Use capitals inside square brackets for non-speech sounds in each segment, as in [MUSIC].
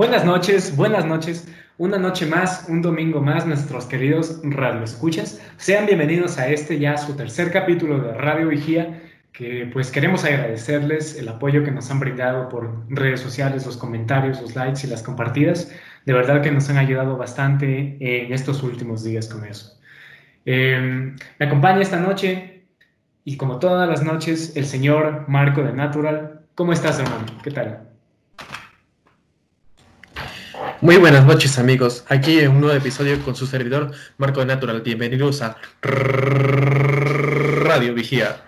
Buenas noches, buenas noches. Una noche más, un domingo más, nuestros queridos Radio Escuchas. Sean bienvenidos a este ya su tercer capítulo de Radio Vigía, que pues queremos agradecerles el apoyo que nos han brindado por redes sociales, los comentarios, los likes y las compartidas. De verdad que nos han ayudado bastante en estos últimos días con eso. Em, me acompaña esta noche y como todas las noches el señor Marco de Natural. ¿Cómo estás, hermano? ¿Qué tal? Muy buenas noches amigos, aquí en un nuevo episodio con su servidor Marco de Natural. Bienvenidos a Radio Vigía.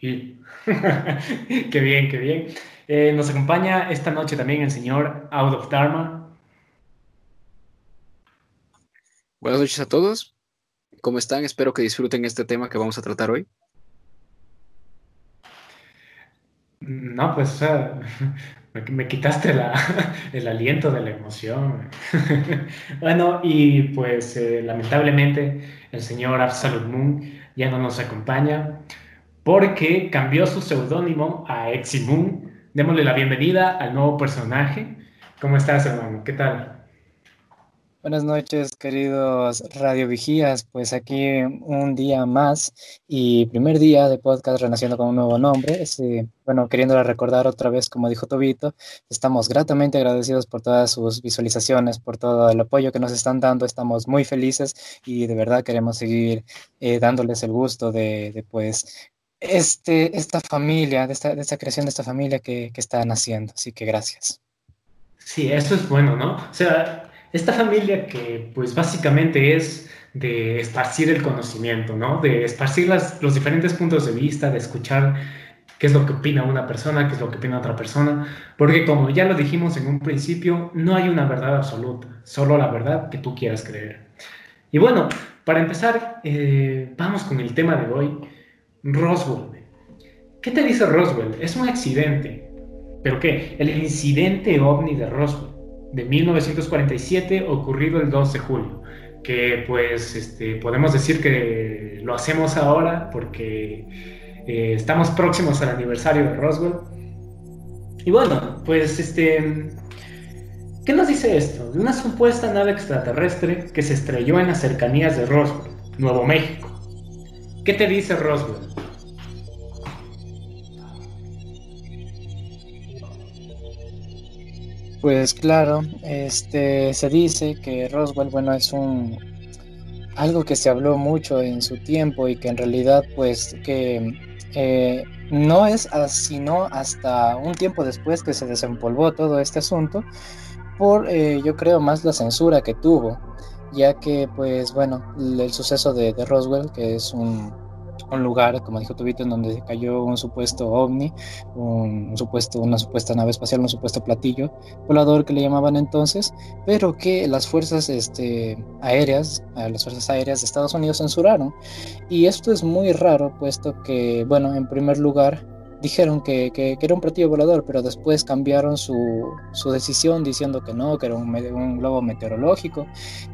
qué bien, qué bien. Eh, nos acompaña esta noche también el señor Out of Dharma. Buenas noches a todos. ¿Cómo están? Espero que disfruten este tema que vamos a tratar hoy. No, pues me, quitaste [LAUGHS] el aliento de la emoción. [LAUGHS] bueno, y pues eh, lamentablemente el señor Absolute Moon ya no nos acompaña porque cambió su seudónimo a Moon. Démosle la bienvenida al nuevo personaje. ¿Cómo estás, hermano? ¿Qué tal? Buenas noches, queridos Radio Vigías. Pues aquí un día más y primer día de podcast renaciendo con un nuevo nombre. bueno, queriéndole recordar otra vez, como dijo Tobito, estamos gratamente agradecidos por todas sus visualizaciones, por todo el apoyo que nos están dando. Estamos muy felices y de verdad queremos seguir eh, dándoles el gusto de, pues, este, esta familia, de esta, creación de esta familia que, que están haciendo. Así que gracias. Sí, eso es bueno, ¿no? O sea, esta familia que pues básicamente es de esparcir el conocimiento, ¿no? De esparcir los diferentes puntos de vista, de escuchar qué es lo que opina una persona, qué es lo que opina otra persona, porque como ya lo dijimos en un principio, no hay una verdad absoluta, solo la verdad que tú quieras creer. Y bueno, para empezar, eh, vamos con el tema de hoy, Roswell. ¿Qué te dice Roswell? Es un accidente. ¿Pero qué? El incidente ovni de Roswell de 1947 ocurrido el 2 de julio, que pues este, podemos decir que lo hacemos ahora porque eh, estamos próximos al aniversario de Roswell. Y bueno, pues este... ¿Qué nos dice esto? De una supuesta nave extraterrestre que se estrelló en las cercanías de Roswell, Nuevo México. ¿Qué te dice Roswell? Pues claro, este se dice que Roswell, bueno, es un algo que se habló mucho en su tiempo y que en realidad, pues, que eh, no es sino hasta un tiempo después que se desempolvó todo este asunto, por eh, yo creo más la censura que tuvo, ya que, pues, bueno, el, suceso de Roswell, que es un un lugar, como dijo Tubito, en donde cayó un supuesto ovni, un, supuesto, una supuesta nave espacial, un supuesto platillo volador que le llamaban entonces, pero que las fuerzas este, aéreas, las fuerzas aéreas de Estados Unidos censuraron. Y esto es muy raro, puesto que, bueno, en primer lugar, dijeron que, que, era un platillo volador, pero después cambiaron su, su decisión diciendo que no, que era un, un globo meteorológico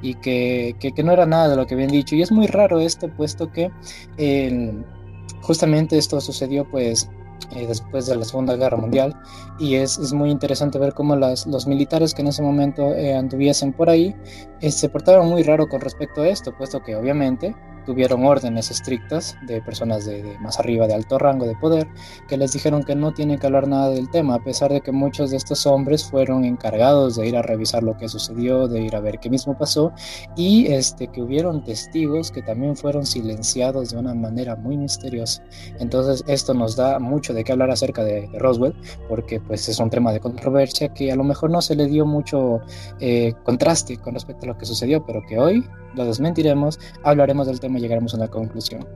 y que, que, no era nada de lo que habían dicho. Y es muy raro esto, puesto que justamente esto sucedió pues eh, después de la Segunda Guerra Mundial y es, es muy interesante ver cómo las, los militares que en ese momento eh, anduviesen por ahí eh, se portaron muy raro con respecto a esto, puesto que obviamente tuvieron órdenes estrictas de personas de, más arriba, de alto rango de poder, que les dijeron que no tienen que hablar nada del tema, a pesar de que muchos de estos hombres fueron encargados de ir a revisar lo que sucedió, de ir a ver qué mismo pasó, y este, que hubieron testigos que también fueron silenciados de una manera muy misteriosa. Entonces esto nos da mucho de qué hablar acerca de, Roswell, porque pues es un tema de controversia que a lo mejor no se le dio mucho eh, contraste con respecto a lo que sucedió, pero que hoy lo desmentiremos, hablaremos del tema a una conclusión.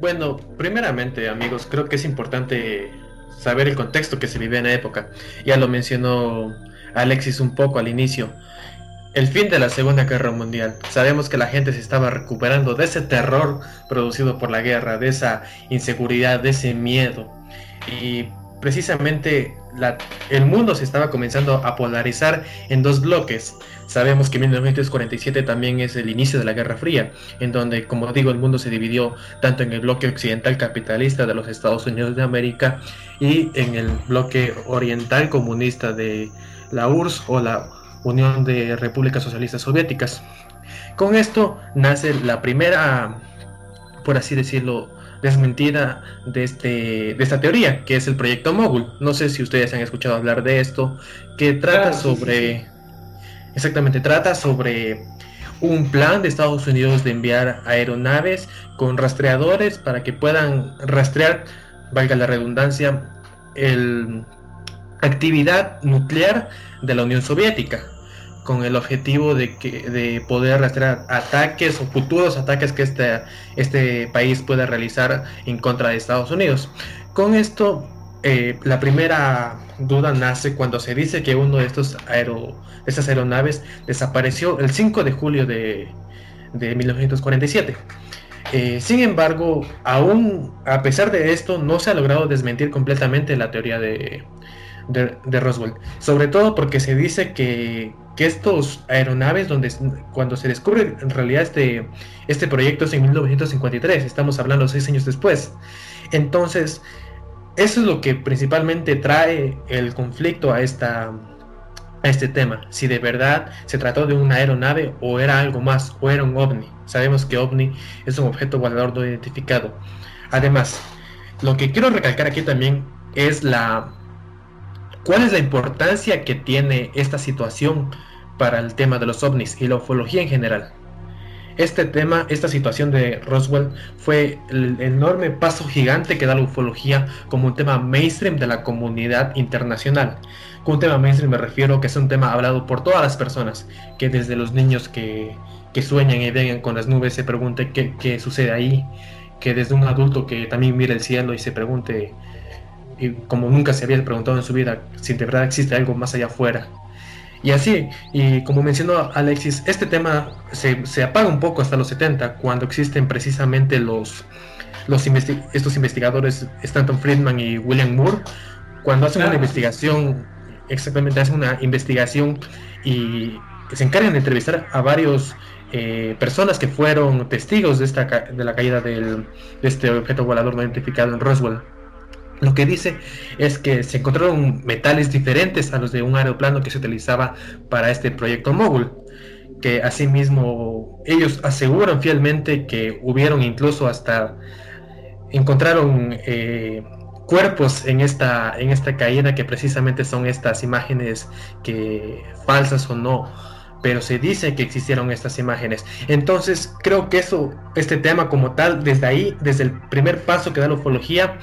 Bueno, primeramente amigos, creo que es importante saber el contexto que se vivía en la época. Ya lo mencionó Alexis un poco al inicio. El fin de la Segunda Guerra Mundial. Sabemos que la gente se estaba recuperando de ese terror producido por la guerra, de esa inseguridad, de ese miedo. Y precisamente el mundo se estaba comenzando a polarizar en dos bloques. Sabemos que 1947 también es el inicio de la Guerra Fría, en donde, como digo, el mundo se dividió tanto en el bloque occidental capitalista de los Estados Unidos de América y en el bloque oriental comunista de la URSS o la Unión de Repúblicas Socialistas Soviéticas. Con esto nace la primera, por así decirlo, desmentida de, este, de esta teoría, que es el proyecto Mogul. No sé si ustedes han escuchado hablar de esto, que trata sobre... Exactamente, trata sobre un plan de Estados Unidos de enviar aeronaves con rastreadores para que puedan rastrear, valga la redundancia, el actividad nuclear de la Unión Soviética con el objetivo de, que, de poder rastrear ataques o futuros ataques que este, este país pueda realizar en contra de Estados Unidos. Con esto, eh, la primera duda nace cuando se dice que uno de estos aero, estas aeronaves desapareció el 5 de julio de, de 1947. Eh, sin embargo, aún a pesar de esto, no se ha logrado desmentir completamente la teoría de, de, Roswell. Sobre todo porque se dice que, que, estos aeronaves, donde cuando se descubre en realidad este, este proyecto es en 1953, estamos hablando seis años después. Entonces, eso es lo que principalmente trae el conflicto a esta a este tema, si de verdad se trató de una aeronave o era algo más, o era un ovni. Sabemos que ovni es un objeto volador no identificado. Además, lo que quiero recalcar aquí también es la ¿Cuál es la importancia que tiene esta situación para el tema de los ovnis y la ufología en general? Este tema, esta situación de Roswell fue el enorme paso gigante que da la ufología como un tema mainstream de la comunidad internacional. Con un tema mainstream me refiero que es un tema hablado por todas las personas, que desde los niños que, sueñan y vengan con las nubes se pregunte qué, qué sucede ahí, que desde un adulto que también mira el cielo y se pregunte y como nunca se había preguntado en su vida si de verdad existe algo más allá afuera. Y así, y como mencionó Alexis, este tema se, apaga un poco hasta los 70, cuando existen precisamente los, los estos investigadores Stanton Friedman y William Moore, cuando hacen una investigación, exactamente hacen una investigación y se encargan de entrevistar a varios eh, personas que fueron testigos de, esta, de la caída del, de este objeto volador no identificado en Roswell. Lo que dice es que se encontraron metales diferentes a los de un aeroplano que se utilizaba para este proyecto Mogul, que asimismo ellos aseguran fielmente que hubieron incluso hasta encontraron eh, cuerpos en esta en esta caída que precisamente son estas imágenes que falsas o no pero se dice que existieron estas imágenes. Entonces, creo que eso, este tema como tal, desde ahí, desde el primer paso que da la ufología,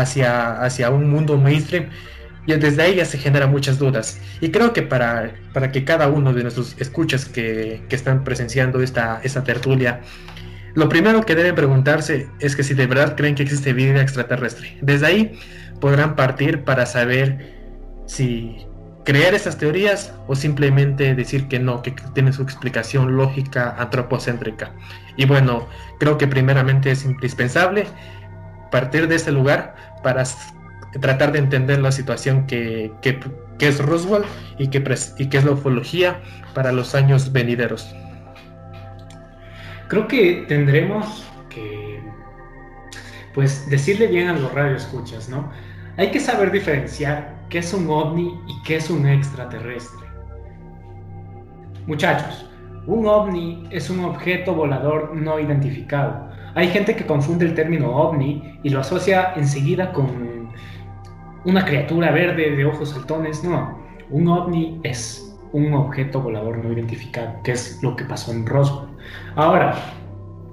hacia, hacia un mundo mainstream, y desde ahí ya se generan muchas dudas. Y creo que para, para que cada uno de nuestros escuchas que, que están presenciando esta, esta tertulia, lo primero que deben preguntarse es que si de verdad creen que existe vida extraterrestre. Desde ahí podrán partir para saber si creer esas teorías o simplemente decir que no, que tiene su explicación lógica antropocéntrica. Y bueno, creo que primeramente es indispensable partir de ese lugar para tratar de entender la situación que, es Roswell y que, y que es la ufología para los años venideros. Creo que tendremos que pues decirle bien a los radioescuchas, ¿no? Hay que saber diferenciar qué es un ovni y qué es un extraterrestre. Muchachos, un ovni es un objeto volador no identificado hay gente que confunde el término ovni y lo asocia enseguida con una criatura verde de ojos saltones. No, un ovni es un objeto volador no identificado, que es lo que pasó en Roswell. Ahora,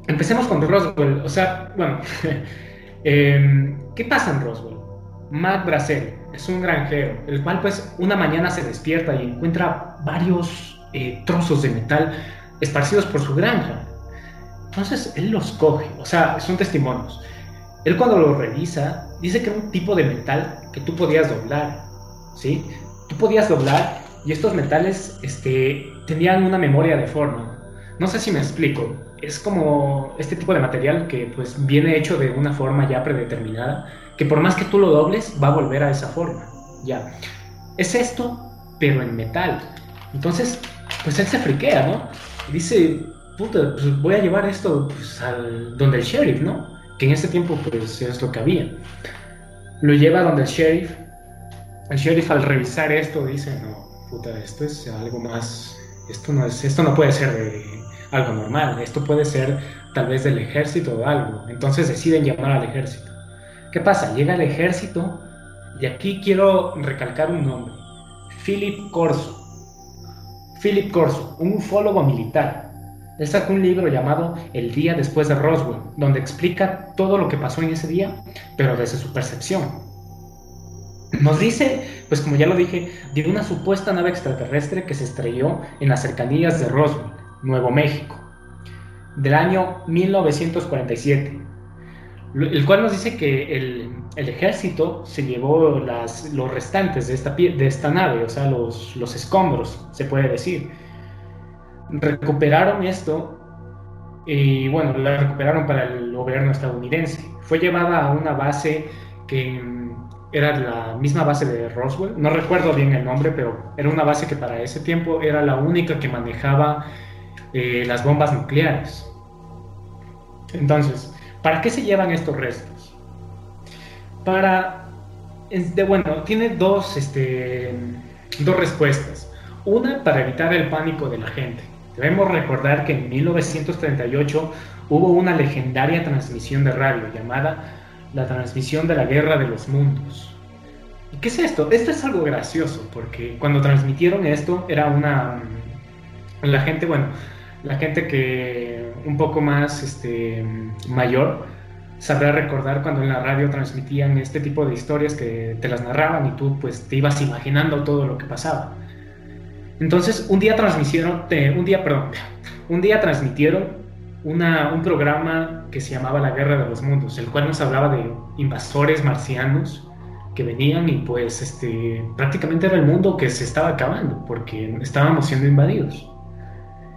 empecemos con Roswell. O sea, bueno, [LAUGHS] em, ¿qué pasa en Roswell? Matt Bracel es un granjero, el cual pues una mañana se despierta y encuentra varios eh, trozos de metal esparcidos por su granja. Entonces él los coge, o sea, son testimonios. Él cuando lo revisa, dice que era un tipo de metal que tú podías doblar, ¿sí? Tú podías doblar y estos metales este, tenían una memoria de forma. No sé si me explico. Es como este tipo de material que pues viene hecho de una forma ya predeterminada, que por más que tú lo dobles va a volver a esa forma. ya. Es esto, pero en metal. Entonces, pues él se friquea, ¿no? Dice, puta, pues voy a llevar esto pues, al, donde el sheriff, ¿no? Que en ese tiempo, pues es lo que había. Lo lleva donde el sheriff. El sheriff al revisar esto dice, no, puta, esto es algo más, esto no, es, esto no puede ser algo normal, esto puede ser tal vez del ejército o algo. Entonces deciden llamar al ejército. ¿Qué pasa? Llega el ejército y aquí quiero recalcar un nombre. Philip Corso. Philip Corso, un ufólogo militar. Él sacó un libro llamado El día después de Roswell, donde explica todo lo que pasó en ese día, pero desde su percepción. Nos dice, pues como ya lo dije, de una supuesta nave extraterrestre que se estrelló en las cercanías de Roswell, Nuevo México, del año 1947, el cual nos dice que el, ejército se llevó las, los restantes de esta, de esta nave, o sea, los, los escombros, se puede decir. Recuperaron esto y bueno, la recuperaron para el gobierno estadounidense. Fue llevada a una base que era la misma base de Roswell, no recuerdo bien el nombre, pero era una base que para ese tiempo era la única que manejaba eh, las bombas nucleares. Entonces, ¿para qué se llevan estos restos? Para, bueno, tiene dos, este, dos respuestas. Una, para evitar el pánico de la gente. Debemos recordar que en 1938 hubo una legendaria transmisión de radio llamada la transmisión de la Guerra de los Mundos. ¿Y qué es esto? Esto es algo gracioso, porque cuando transmitieron esto era una... La gente, bueno, la gente que un poco más este, mayor sabrá recordar cuando en la radio transmitían este tipo de historias que te las narraban y tú pues te ibas imaginando todo lo que pasaba. Entonces un día transmitieron, un día, perdón, un día transmitieron una, un programa que se llamaba La Guerra de los Mundos, el cual nos hablaba de invasores marcianos que venían y pues este, prácticamente era el mundo que se estaba acabando porque estábamos siendo invadidos.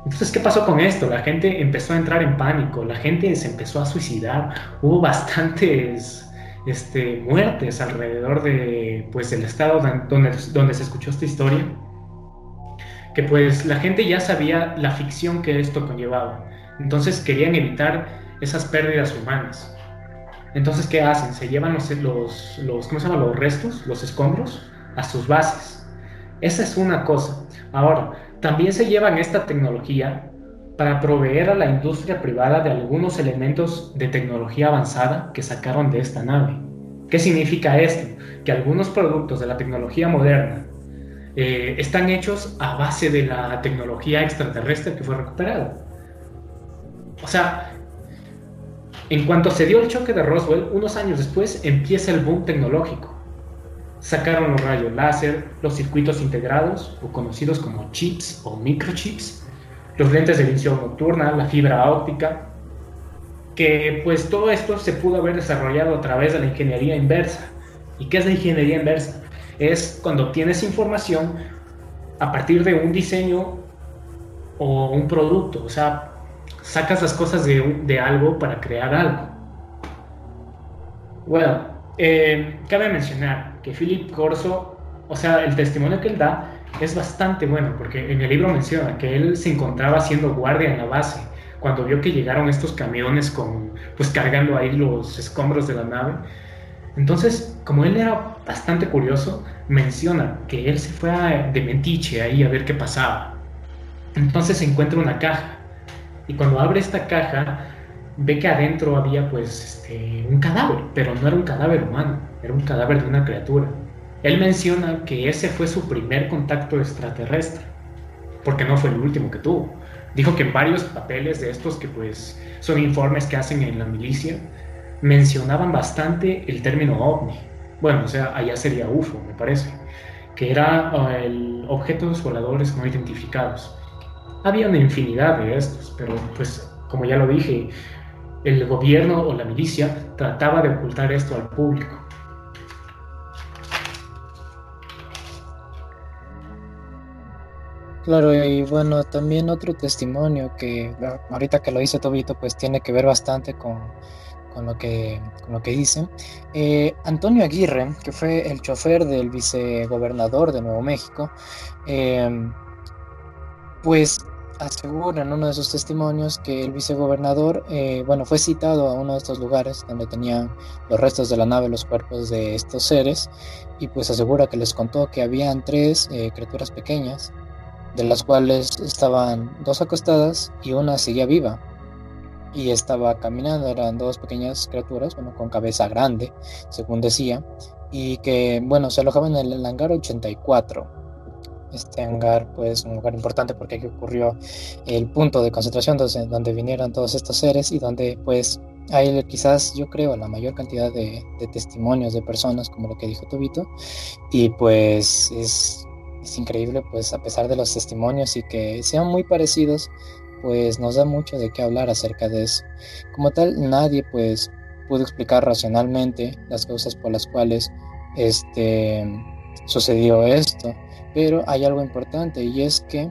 Entonces, ¿qué pasó con esto? La gente empezó a entrar en pánico, la gente se empezó a suicidar, hubo bastantes este, muertes alrededor de, pues, del estado donde, donde se escuchó esta historia, que pues la gente ya sabía la ficción que esto conllevaba. Entonces querían evitar esas pérdidas humanas. Entonces, ¿qué hacen? Se llevan los, los, los, ¿cómo se llama? los restos, los escombros, a sus bases. Esa es una cosa. Ahora, también se llevan esta tecnología para proveer a la industria privada de algunos elementos de tecnología avanzada que sacaron de esta nave. ¿Qué significa esto? Que algunos productos de la tecnología moderna eh, están hechos a base de la tecnología extraterrestre que fue recuperada. O sea, en cuanto se dio el choque de Roswell, unos años después empieza el boom tecnológico sacaron los rayos láser, los circuitos integrados, o conocidos como chips o microchips, los lentes de visión nocturna, la fibra óptica, que pues todo esto se pudo haber desarrollado a través de la ingeniería inversa. ¿Y qué es la ingeniería inversa? Es cuando obtienes información a partir de un diseño o un producto, o sea, sacas las cosas de, de algo para crear algo. Bueno, eh, cabe mencionar que Philip Corso, o sea, el testimonio que él da es bastante bueno, porque en el libro menciona que él se encontraba haciendo guardia en la base cuando vio que llegaron estos camiones con, pues cargando ahí los escombros de la nave. Entonces, como él era bastante curioso, menciona que él se fue de mentiche ahí a ver qué pasaba. Entonces se encuentra una caja. Y cuando abre esta caja, ve que adentro había pues este, un cadáver, pero no era un cadáver humano, era un cadáver de una criatura. Él menciona que ese fue su primer contacto extraterrestre, porque no fue el último que tuvo. Dijo que en varios papeles de estos, que pues son informes que hacen en la milicia, mencionaban bastante el término ovni. Bueno, o sea, allá sería UFO, me parece, que era uh, el objetos voladores no identificados. Había una infinidad de estos, pero pues como ya lo dije, el gobierno o la milicia trataba de ocultar esto al público. Claro, y bueno, también otro testimonio que ahorita que lo dice Tobito, pues tiene que ver bastante con, con lo que, con lo que dice. Eh, Antonio Aguirre, que fue el chofer del vicegobernador de Nuevo México, eh, pues asegura en uno de sus testimonios que el vicegobernador, eh, bueno, fue citado a uno de estos lugares donde tenían los restos de la nave, los cuerpos de estos seres, y pues asegura que les contó que habían tres criaturas pequeñas, de las cuales estaban dos acostadas y una seguía viva y estaba caminando, eran dos pequeñas criaturas, bueno, con cabeza grande, según decía, y que, bueno, se alojaban en el hangar 84. Este hangar, pues, un lugar importante porque aquí ocurrió el punto de concentración donde, vinieron todos estos seres y donde, pues, hay quizás, yo creo, la mayor cantidad de, testimonios de personas, como lo que dijo Tubito, y pues es, es increíble, pues, a pesar de los testimonios y que sean muy parecidos, pues nos da mucho de qué hablar acerca de eso. Como tal, nadie pues pudo explicar racionalmente las causas por las cuales este, sucedió esto, pero hay algo importante y es que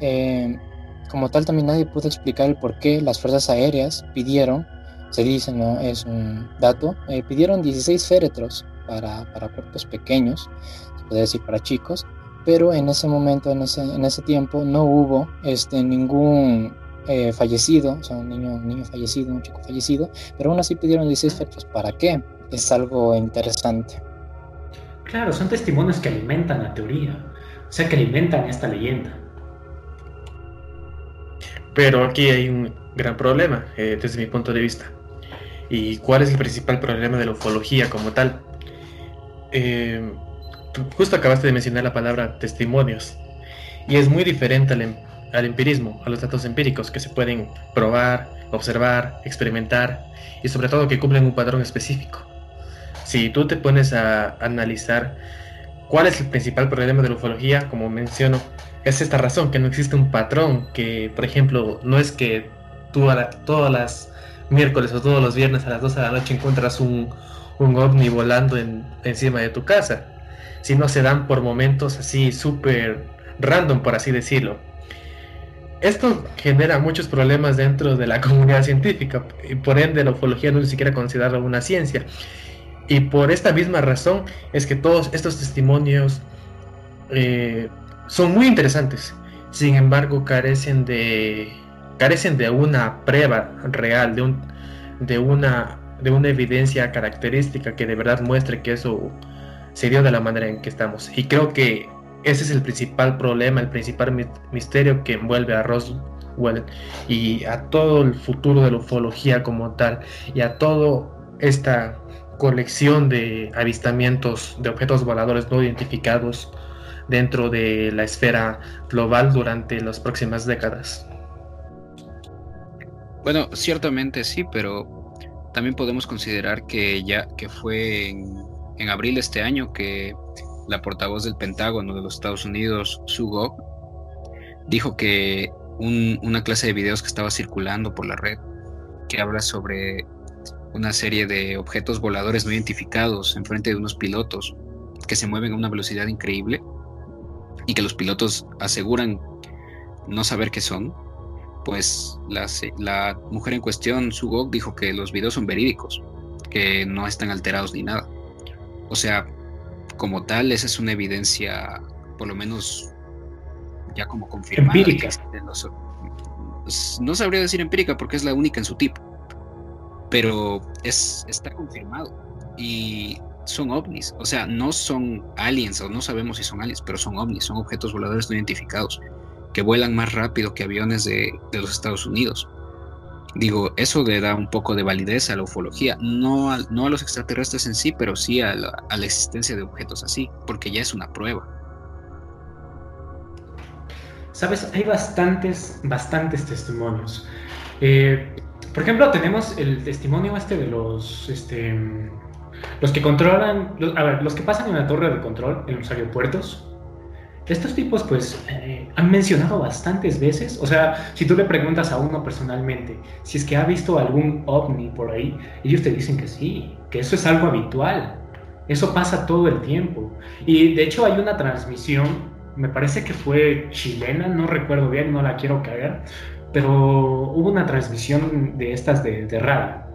eh, como tal también nadie pudo explicar el por qué las fuerzas aéreas pidieron, se dice, no es un dato, eh, pidieron 16 féretros para, para cuerpos pequeños, se puede decir para chicos, pero en ese momento, en ese, en ese tiempo, no hubo este, ningún eh, fallecido, o sea, un niño, un niño fallecido, un chico fallecido, pero aún así pidieron 16 fechas. ¿Para qué? Es algo interesante. Claro, son testimonios que alimentan la teoría, o sea, que alimentan esta leyenda. Pero aquí hay un gran problema, eh, desde mi punto de vista. ¿Y cuál es el principal problema de la ufología como tal? Eh, justo acabaste de mencionar la palabra testimonios. Y es muy diferente al, em, al, empirismo, a los datos empíricos que se pueden probar, observar, experimentar y sobre todo que cumplen un patrón específico. Si tú te pones a analizar cuál es el principal problema de la ufología, como menciono, es esta razón, que no existe un patrón, que por ejemplo no es que tú a todas las miércoles o todos los viernes a las 12 de la noche encuentras un, un ovni volando en, encima de tu casa si no se dan por momentos así súper random, por así decirlo. Esto genera muchos problemas dentro de la [LAUGHS] comunidad científica y por ende la ufología no es ni siquiera considerada una ciencia. Y por esta misma razón es que todos estos testimonios eh, son muy interesantes. Sin embargo, carecen de carecen de una prueba real, de un de una de una evidencia característica que de verdad muestre que eso se dio de la manera en que estamos. Y creo que ese es el principal problema, el principal misterio que envuelve a Roswell y a todo el futuro de la ufología como tal y a toda esta colección de avistamientos de objetos voladores no identificados dentro de la esfera global durante las próximas décadas. Bueno, ciertamente sí, pero también podemos considerar que ya que fue en en abril de este año que la portavoz del Pentágono de los Estados Unidos, Sue dijo que una clase de videos que estaba circulando por la red, que habla sobre una serie de objetos voladores no identificados enfrente de unos pilotos que se mueven a una velocidad increíble y que los pilotos aseguran no saber qué son, pues la, la mujer en cuestión, Sugok, dijo que los videos son verídicos, que no están alterados ni nada. O sea, como tal, esa es una evidencia, por lo menos ya como confirmada. Empírica. no sabría decir empírica porque es la única en su tipo, pero es, está confirmado. Y son ovnis, o sea, no son aliens, o no sabemos si son aliens, pero son ovnis, son objetos voladores no identificados, que vuelan más rápido que aviones de, de los Estados Unidos. Digo, eso le da un poco de validez a la ufología, no a, no a los extraterrestres en sí, pero sí a la, existencia de objetos así, porque ya es una prueba. Sabes, hay bastantes, bastantes testimonios. Eh, por ejemplo, tenemos el testimonio este de los, este, los que controlan, a ver, los que pasan en la torre de control en los aeropuertos, estos tipos pues eh, han mencionado bastantes veces, o sea, si tú le preguntas a uno personalmente si es que ha visto algún ovni por ahí, ellos te dicen que sí, que eso es algo habitual, eso pasa todo el tiempo. Y de hecho hay una transmisión, me parece que fue chilena, no recuerdo bien, no la quiero caer, pero hubo una transmisión de estas de, de radio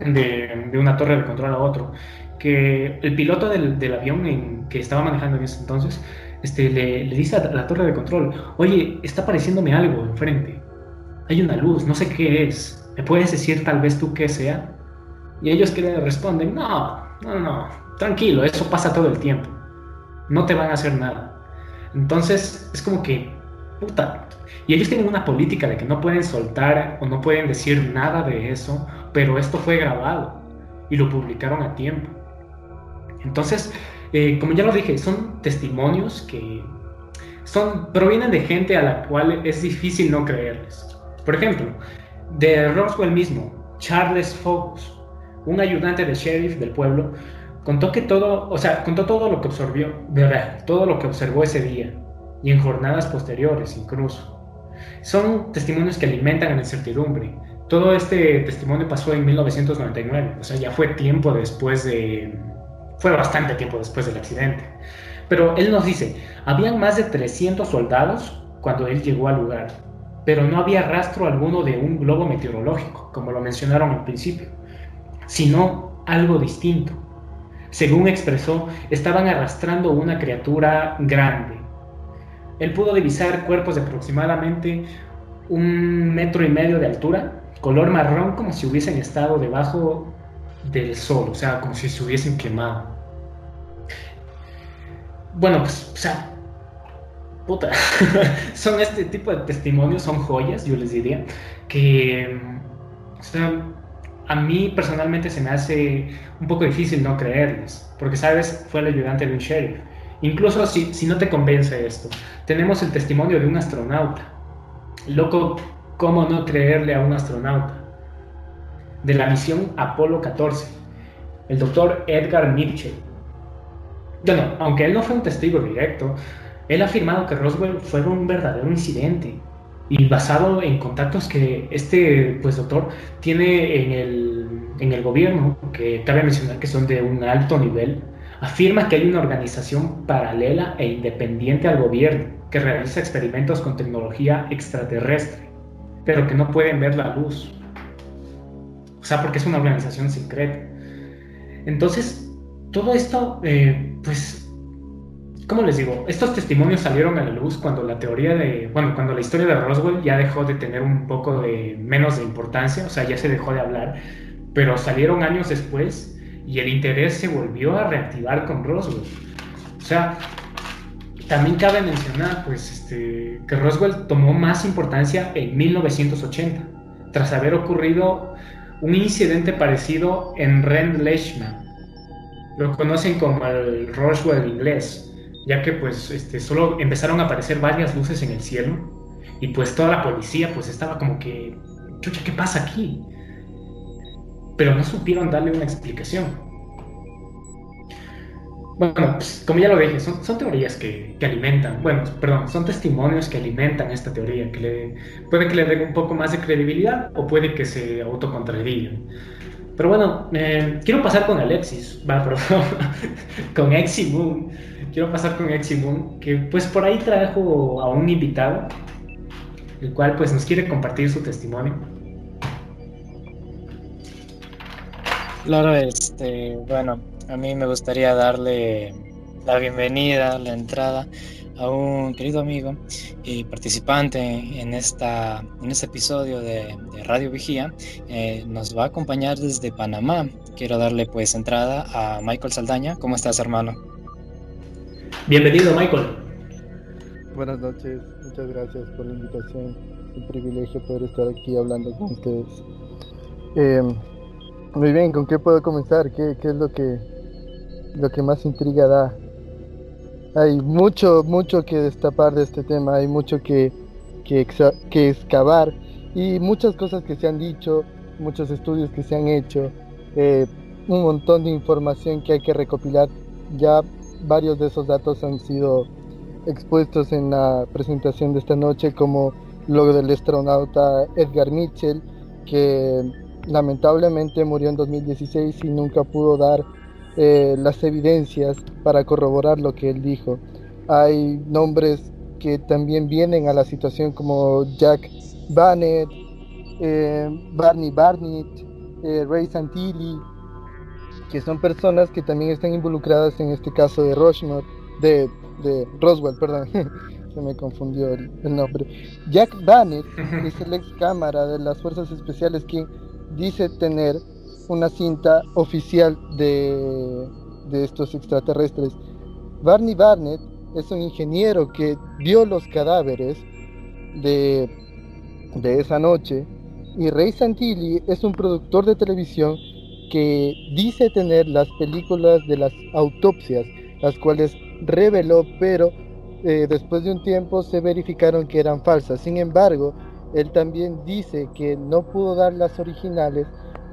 de, una torre de control a otro, que el piloto del, del avión que estaba manejando en ese entonces este, le, dice a la torre de control, oye, está apareciéndome algo enfrente, hay una luz, no sé qué es, ¿me puedes decir tal vez tú qué sea? Y ellos que le responden, no, no, no, tranquilo, eso pasa todo el tiempo, no te van a hacer nada. Entonces es como que, puta, y ellos tienen una política de que no pueden soltar o no pueden decir nada de eso, pero esto fue grabado y lo publicaron a tiempo. Entonces, eh, como ya lo dije, son testimonios que son, provienen de gente a la cual es difícil no creerles. Por ejemplo, de Roswell mismo, Charles Fox, un ayudante de sheriff del pueblo, contó que todo, o sea, contó todo lo que verdad, todo lo que observó ese día y en jornadas posteriores incluso. Son testimonios que alimentan la incertidumbre. Todo este testimonio pasó en 1999, o sea, ya fue tiempo después de, fue bastante tiempo después del accidente. Pero él nos dice, habían más de 300 soldados cuando él llegó al lugar, pero no había rastro alguno de un globo meteorológico, como lo mencionaron al principio, sino algo distinto. Según expresó, estaban arrastrando una criatura grande. Él pudo divisar cuerpos de aproximadamente un metro y medio de altura, color marrón como si hubiesen estado debajo del sol, o sea, como si se hubiesen quemado. Bueno, pues, o sea, puta, [LAUGHS] son este tipo de testimonios, son joyas, yo les diría, que, o sea, a mí personalmente se me hace un poco difícil no creerles, porque, sabes, fue el ayudante de un sheriff. Incluso si, si no te convence esto, tenemos el testimonio de un astronauta. Loco, ¿cómo no creerle a un astronauta? De la misión Apolo 14, el doctor Edgar Mitchell. Bueno, aunque él no fue un testigo directo, él ha afirmado que Roswell fue un verdadero incidente y basado en contactos que este pues, doctor tiene en el, en el gobierno, que cabe mencionar que son de un alto nivel, afirma que hay una organización paralela e independiente al gobierno que realiza experimentos con tecnología extraterrestre, pero que no pueden ver la luz. O sea, porque es una organización secreta. Entonces, todo esto, eh, pues, ¿cómo les digo? Estos testimonios salieron a la luz cuando la teoría de, bueno, cuando la historia de Roswell ya dejó de tener un poco de menos de importancia, o sea, ya se dejó de hablar, pero salieron años después y el interés se volvió a reactivar con Roswell. O sea, también cabe mencionar, pues, este, que Roswell tomó más importancia en 1980, tras haber ocurrido un incidente parecido en Rendlesham. Lo conocen como el Roswell inglés, ya que pues este, solo empezaron a aparecer varias luces en el cielo y pues toda la policía pues estaba como que, chucha, ¿qué pasa aquí? Pero no supieron darle una explicación. Bueno, pues, como ya lo dije, son, teorías que, alimentan, bueno, perdón, son testimonios que alimentan esta teoría, que le, puede que le den un poco más de credibilidad o puede que se autocontradigan. Pero bueno, eh, quiero pasar con Alexis, va, [LAUGHS] perdón, con Moon. Quiero pasar con Moon, que pues por ahí trajo a un invitado, el cual pues nos quiere compartir su testimonio. Claro, este, bueno, a mí me gustaría darle la bienvenida, la entrada a un querido amigo y participante en, esta, en este episodio de, Radio Vigía. Eh, nos va a acompañar desde Panamá. Quiero darle pues entrada a Michael Saldaña. ¿Cómo estás, hermano? Bienvenido, Michael. Buenas noches, muchas gracias por la invitación. Es un privilegio poder estar aquí hablando con ustedes. Eh, muy bien, ¿con qué puedo comenzar? ¿Qué, qué es lo que lo que más intriga da. Hay mucho, mucho que destapar de este tema, hay mucho que, que, que excavar y muchas cosas que se han dicho, muchos estudios que se han hecho, eh, un montón de información que hay que recopilar. Ya varios de esos datos han sido expuestos en la presentación de esta noche, como lo del astronauta Edgar Mitchell, que lamentablemente murió en 2016 y nunca pudo dar eh, las evidencias para corroborar lo que él dijo. Hay nombres que también vienen a la situación como Jack Bannett, eh, Barney Barnett, eh, Ray Santilli, que son personas que también están involucradas en este caso de Rushmore, de, de Roswell, perdón, [LAUGHS] se me confundió el, nombre. Jack Bannett es el ex cámara de las fuerzas especiales que dice tener una cinta oficial de, de estos extraterrestres. Barney Barnett es un ingeniero que vio los cadáveres de, de esa noche y Ray Santilli es un productor de televisión que dice tener las películas de las autopsias, las cuales reveló, pero eh, después de un tiempo se verificaron que eran falsas. Sin embargo, él también dice que no pudo dar las originales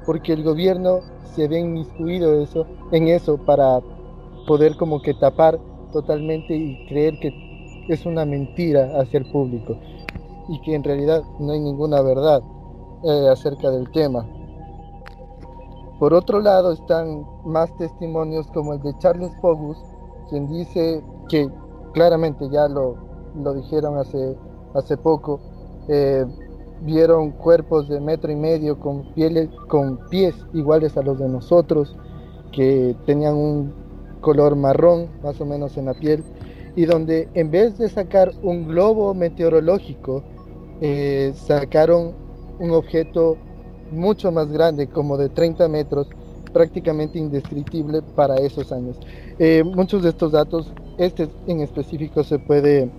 porque el gobierno se ve inmiscuido eso, en eso para poder como que tapar totalmente y creer que es una mentira hacia el público y que en realidad no hay ninguna verdad eh, acerca del tema. Por otro lado están más testimonios como el de Charles Pogus, quien dice que claramente ya lo, lo dijeron hace, hace poco, eh, vieron cuerpos de metro y medio con, pieles, con pies iguales a los de nosotros, que tenían un color marrón más o menos en la piel, y donde en vez de sacar un globo meteorológico, eh, sacaron un objeto mucho más grande, como de 30 metros, prácticamente indescriptible para esos años. Eh, muchos de estos datos, este en específico se puede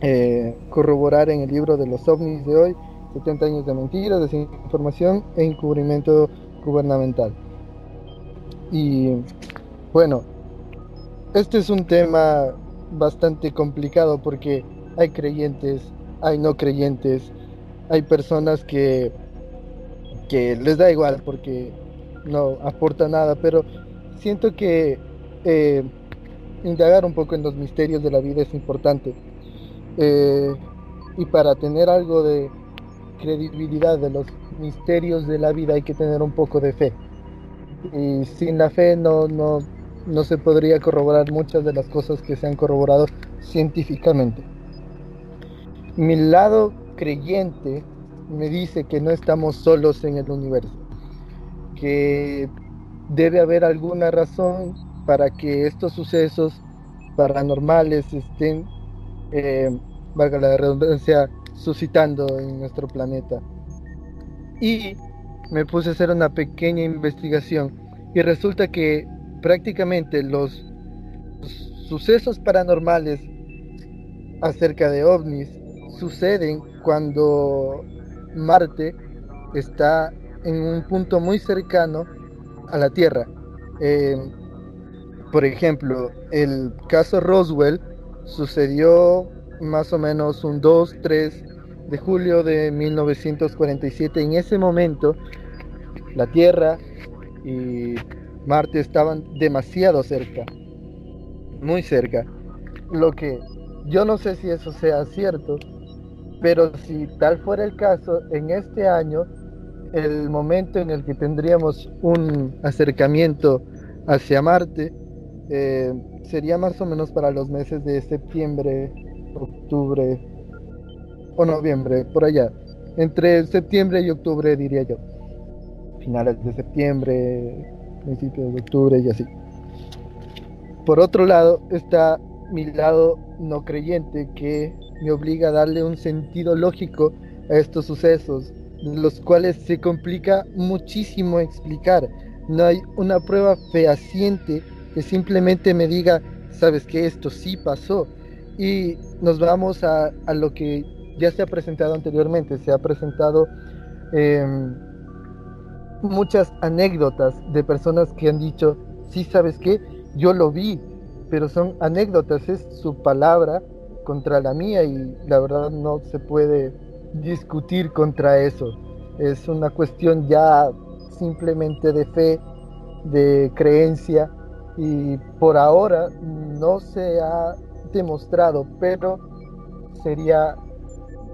eh, corroborar en el libro de los ovnis de hoy, 70 años de mentiras, desinformación e encubrimiento gubernamental. Y bueno, este es un tema bastante complicado porque hay creyentes, hay no creyentes, hay personas que, que les da igual porque no aporta nada, pero siento que eh, indagar un poco en los misterios de la vida es importante. Eh, y para tener algo de credibilidad de los misterios de la vida hay que tener un poco de fe. Y sin la fe no, no, no se podría corroborar muchas de las cosas que se han corroborado científicamente. Mi lado creyente me dice que no estamos solos en el universo, que debe haber alguna razón para que estos sucesos paranormales estén, eh, valga la redundancia, suscitando en nuestro planeta. Y me puse a hacer una pequeña investigación y resulta que prácticamente los sucesos paranormales acerca de ovnis suceden cuando Marte está en un punto muy cercano a la Tierra. Eh, por ejemplo, el caso Roswell sucedió más o menos un 2, 3 de julio de 1947. En ese momento, la Tierra y Marte estaban demasiado cerca, muy cerca. Lo que yo no sé si eso sea cierto, pero si tal fuera el caso, en este año, el momento en el que tendríamos un acercamiento hacia Marte, eh, sería más o menos para los meses de septiembre, octubre o noviembre, por allá. Entre septiembre y octubre diría yo. Finales de septiembre, principios de octubre y así. Por otro lado está mi lado no creyente que me obliga a darle un sentido lógico a estos sucesos, los cuales se complica muchísimo explicar. No hay una prueba fehaciente que simplemente me diga, sabes que esto sí pasó. Y nos vamos a, lo que ya se ha presentado anteriormente. Se ha presentado em, muchas anécdotas de personas que han dicho, sí, sabes que yo lo vi, pero son anécdotas, es su palabra contra la mía y la verdad no se puede discutir contra eso. Es una cuestión ya simplemente de fe, de creencia y por ahora no se ha demostrado, pero sería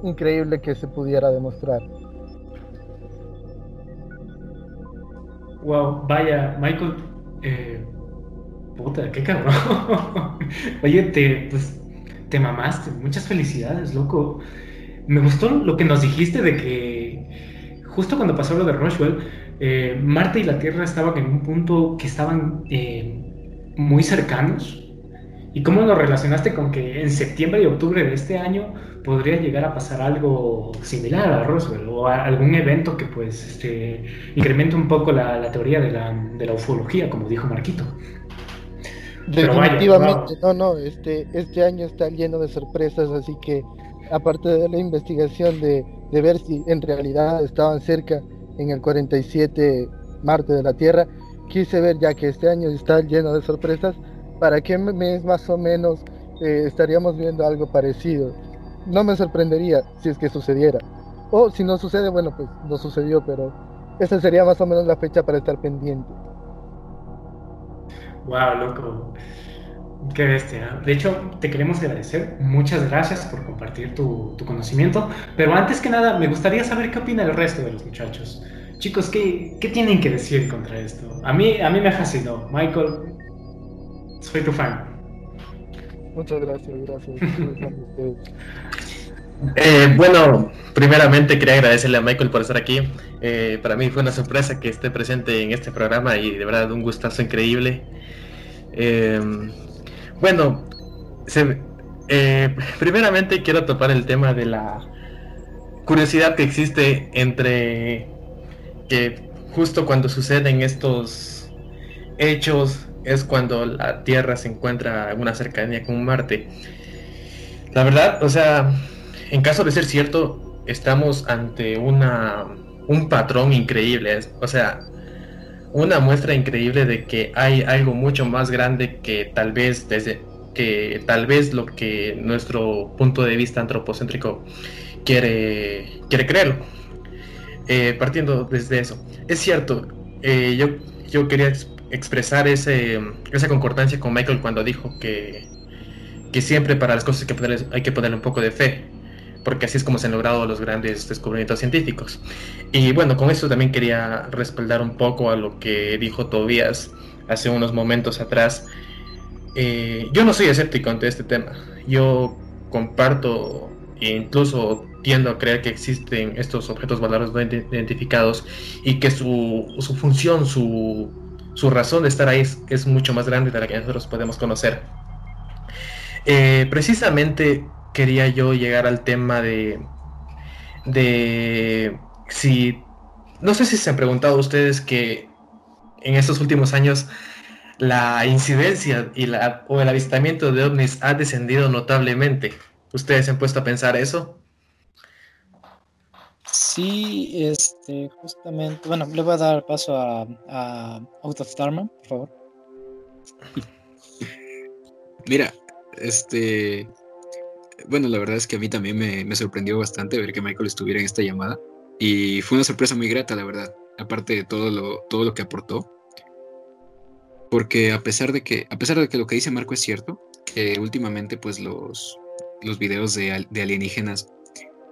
increíble que se pudiera demostrar. Wow, vaya, Michael, eh, puta, qué cabrón. [LAUGHS] Oye, te, pues, te mamaste, muchas felicidades, loco. Me gustó lo que nos dijiste de que justo cuando pasó lo de Roswell, eh, Marte y la Tierra estaban en un punto que estaban eh, muy cercanos. ¿Y cómo lo relacionaste con que en septiembre y octubre de este año podría llegar a pasar algo similar a Roswell o algún evento que pues este, incremente un poco la, teoría de la, de la, ufología, como dijo Marquito? Definitivamente, no, no, este, este año está lleno de sorpresas, así que aparte de la investigación de, de ver si en realidad estaban cerca en el 47 Marte de la Tierra, quise ver ya que este año está lleno de sorpresas, para qué mes más o menos eh, estaríamos viendo algo parecido. No me sorprendería si es que sucediera. O si no sucede, bueno, pues no sucedió, pero esa sería más o menos la fecha para estar pendiente. Wow, loco. Qué bestia. De hecho, te queremos agradecer. Muchas gracias por compartir tu, conocimiento. Pero antes que nada, me gustaría saber qué opina el resto de los muchachos. Chicos, ¿qué, ¿qué, tienen que decir contra esto? A mí, a mí me fascinó. Michael, soy tu fan. Muchas gracias, gracias. [LAUGHS] Eh, bueno, primeramente quería agradecerle a Michael por estar aquí. Eh, para mí fue una sorpresa que esté presente en este programa y de verdad un gustazo increíble. Eh, bueno, eh, primeramente quiero topar el tema de la curiosidad que existe entre que justo cuando suceden estos hechos es cuando la Tierra se encuentra en una cercanía con Marte. La verdad, o sea, en caso de ser cierto, estamos ante una un patrón increíble, o sea, una muestra increíble de que hay algo mucho más grande que tal vez desde que tal vez lo que nuestro punto de vista antropocéntrico quiere quiere creerlo eh, partiendo desde eso es cierto eh, yo yo quería expresar ese esa concordancia con Michael cuando dijo que que siempre para las cosas hay que ponerle, hay que ponerle un poco de fe porque así es como se han logrado los grandes descubrimientos científicos. Y bueno, con eso también quería respaldar un poco a lo que dijo Tobías hace unos momentos atrás. Eh, yo no soy escéptico ante este tema. Yo comparto e incluso tiendo a creer que existen estos objetos voladores no identificados y que su, su función, su, su, razón de estar ahí es, mucho más grande de la que nosotros podemos conocer. Eh, precisamente quería yo llegar al tema de, de si, no sé si se han preguntado ustedes que en estos últimos años la incidencia y la, o el avistamiento de ovnis ha descendido notablemente. ¿Ustedes se han puesto a pensar eso? Sí, este, justamente, bueno, le voy a dar paso a, Out of Dharma, por favor. Mira, este, bueno, la verdad es que a mí también me, sorprendió bastante ver que Michael estuviera en esta llamada. Y fue una sorpresa muy grata, la verdad. Aparte de todo lo, todo lo que aportó. Porque a pesar de que, a pesar de que lo que dice Marco es cierto, que últimamente pues los, los videos de, alienígenas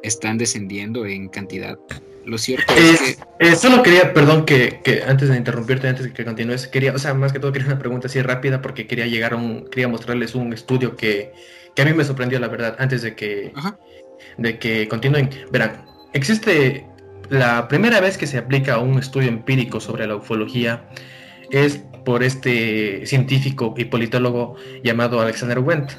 están descendiendo en cantidad. Lo cierto es, que. Eh, solo quería, perdón, que, que, antes de interrumpirte, antes de que continúes, quería, o sea, más que todo quería una pregunta así rápida porque quería llegar a un, quería mostrarles un estudio que, que a mí me sorprendió la verdad antes de que, de que continúen. Verán, existe la primera vez que se aplica un estudio empírico sobre la ufología es por este científico y politólogo llamado Alexander Wendt.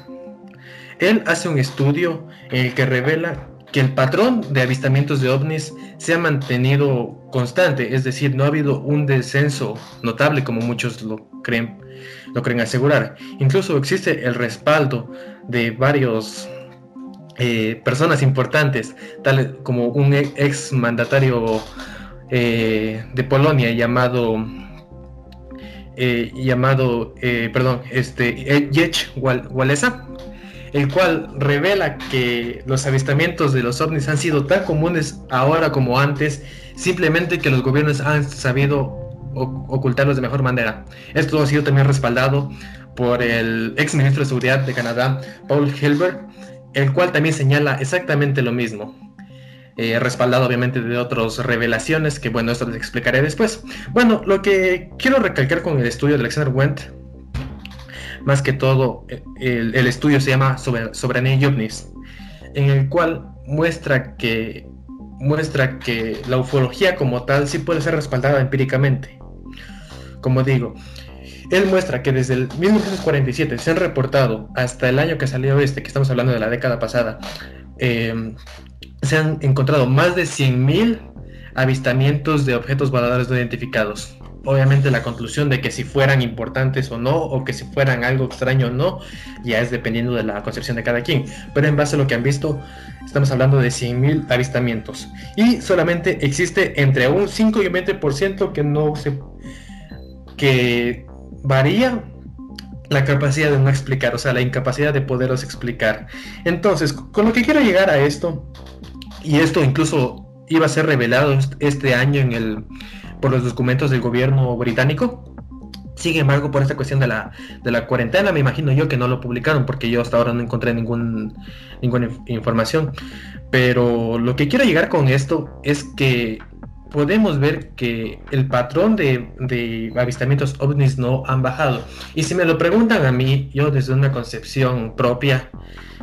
Él hace un estudio en el que revela que el patrón de avistamientos de ovnis se ha mantenido constante, es decir, no ha habido un descenso notable como muchos lo creen, lo creen asegurar. Incluso existe el respaldo de varios eh, personas importantes, tal como un ex mandatario eh, de Polonia llamado eh, llamado perdón este Jech Walesa el cual revela que los avistamientos de los ovnis han sido tan comunes ahora como antes, simplemente que los gobiernos han sabido ocultarlos de mejor manera. Esto ha sido también respaldado por el ex ministro de Seguridad de Canadá, Paul Hilbert, el cual también señala exactamente lo mismo. Eh, respaldado obviamente de otras revelaciones que bueno, esto les explicaré después. Bueno, lo que quiero recalcar con el estudio de Alexander Wendt más que todo, el, estudio se llama Soberanía y OVNIs, en el cual muestra que muestra que la ufología como tal sí puede ser respaldada empíricamente. Como digo, él muestra que desde el 1947 se han reportado hasta el año que salió este, que estamos hablando de la década pasada, eh, se han encontrado más de 100.000 avistamientos de objetos voladores no identificados. Obviamente la conclusión de que si fueran importantes o no, o que si fueran algo extraño o no, ya es dependiendo de la concepción de cada quien. Pero en base a lo que han visto, estamos hablando de 100.000 avistamientos. Y solamente existe entre un 5 y un 20% que no se... que varía la capacidad de no explicar, o sea, la incapacidad de poderos explicar. Entonces, con lo que quiero llegar a esto, y esto incluso iba a ser revelado este año en el, por los documentos del gobierno británico, sin embargo, por esta cuestión de la, de la cuarentena, me imagino yo que no lo publicaron porque yo hasta ahora no encontré ningún, ninguna información. Pero lo que quiero llegar con esto es que podemos ver que el patrón de, avistamientos ovnis no han bajado. Y si me lo preguntan a mí, yo desde una concepción propia,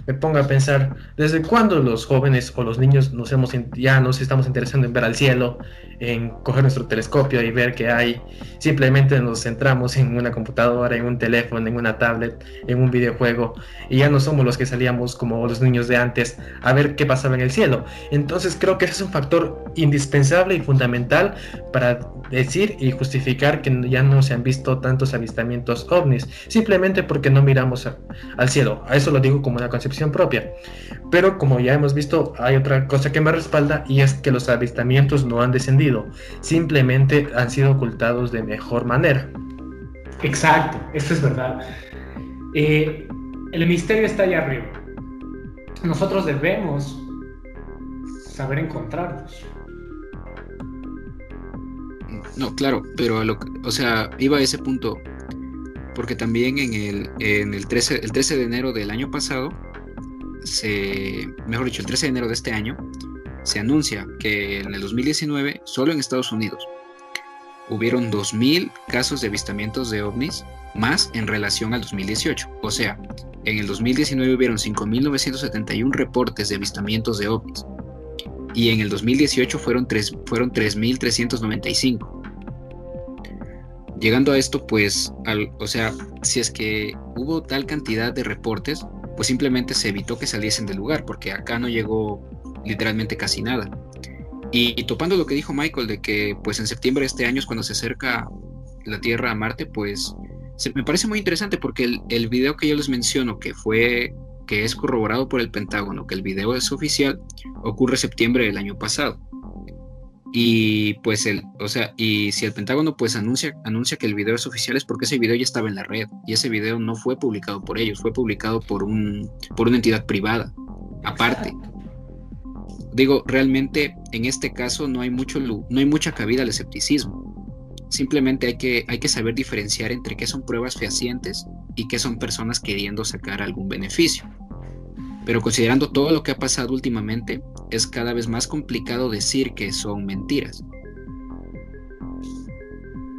me pongo a pensar, ¿desde cuándo los jóvenes o los niños nos hemos, ya nos estamos interesando en ver al cielo, en coger nuestro telescopio y ver que hay? Simplemente nos centramos en una computadora, en un teléfono, en una tablet, en un videojuego, y ya no somos los que salíamos como los niños de antes a ver qué pasaba en el cielo. Entonces creo que ese es un factor indispensable y fundamental para decir y justificar que ya no se han visto tantos avistamientos ovnis, simplemente porque no miramos al cielo. A eso lo digo como una concepción propia. Pero como ya hemos visto, hay otra cosa que me respalda y es que los avistamientos no han descendido, simplemente han sido ocultados de mejor manera. Exacto, eso es verdad. Eh, el misterio está allá arriba. Nosotros debemos saber encontrarlos. No, claro, pero lo, o sea, iba a ese punto porque también en el, en el 13, el 13 de enero del año pasado, se, mejor dicho, el 13 de enero de este año, se anuncia que en el 2019, solo en Estados Unidos, hubieron 2.000 casos de avistamientos de ovnis más en relación al 2018. O sea, en el 2019 hubieron 5.971 reportes de avistamientos de ovnis y en el 2018 fueron 3.395. Fueron Llegando a esto, pues, al, o sea, si es que hubo tal cantidad de reportes, pues simplemente se evitó que saliesen del lugar, porque acá no llegó literalmente casi nada. Y, topando lo que dijo Michael de que pues en septiembre de este año es cuando se acerca la Tierra a Marte, pues me parece muy interesante porque el, video que yo les menciono, que fue que es corroborado por el Pentágono, que el video es oficial, ocurre septiembre del año pasado. Y pues el, o sea, y si el Pentágono pues anuncia, anuncia que el video es oficial es porque ese video ya estaba en la red y ese video no fue publicado por ellos, fue publicado por un por una entidad privada, aparte. Digo, realmente en este caso no hay mucho no hay mucha cabida al escepticismo. Simplemente hay que, hay que saber diferenciar entre qué son pruebas fehacientes y qué son personas queriendo sacar algún beneficio. Pero considerando todo lo que ha pasado últimamente, es cada vez más complicado decir que son mentiras.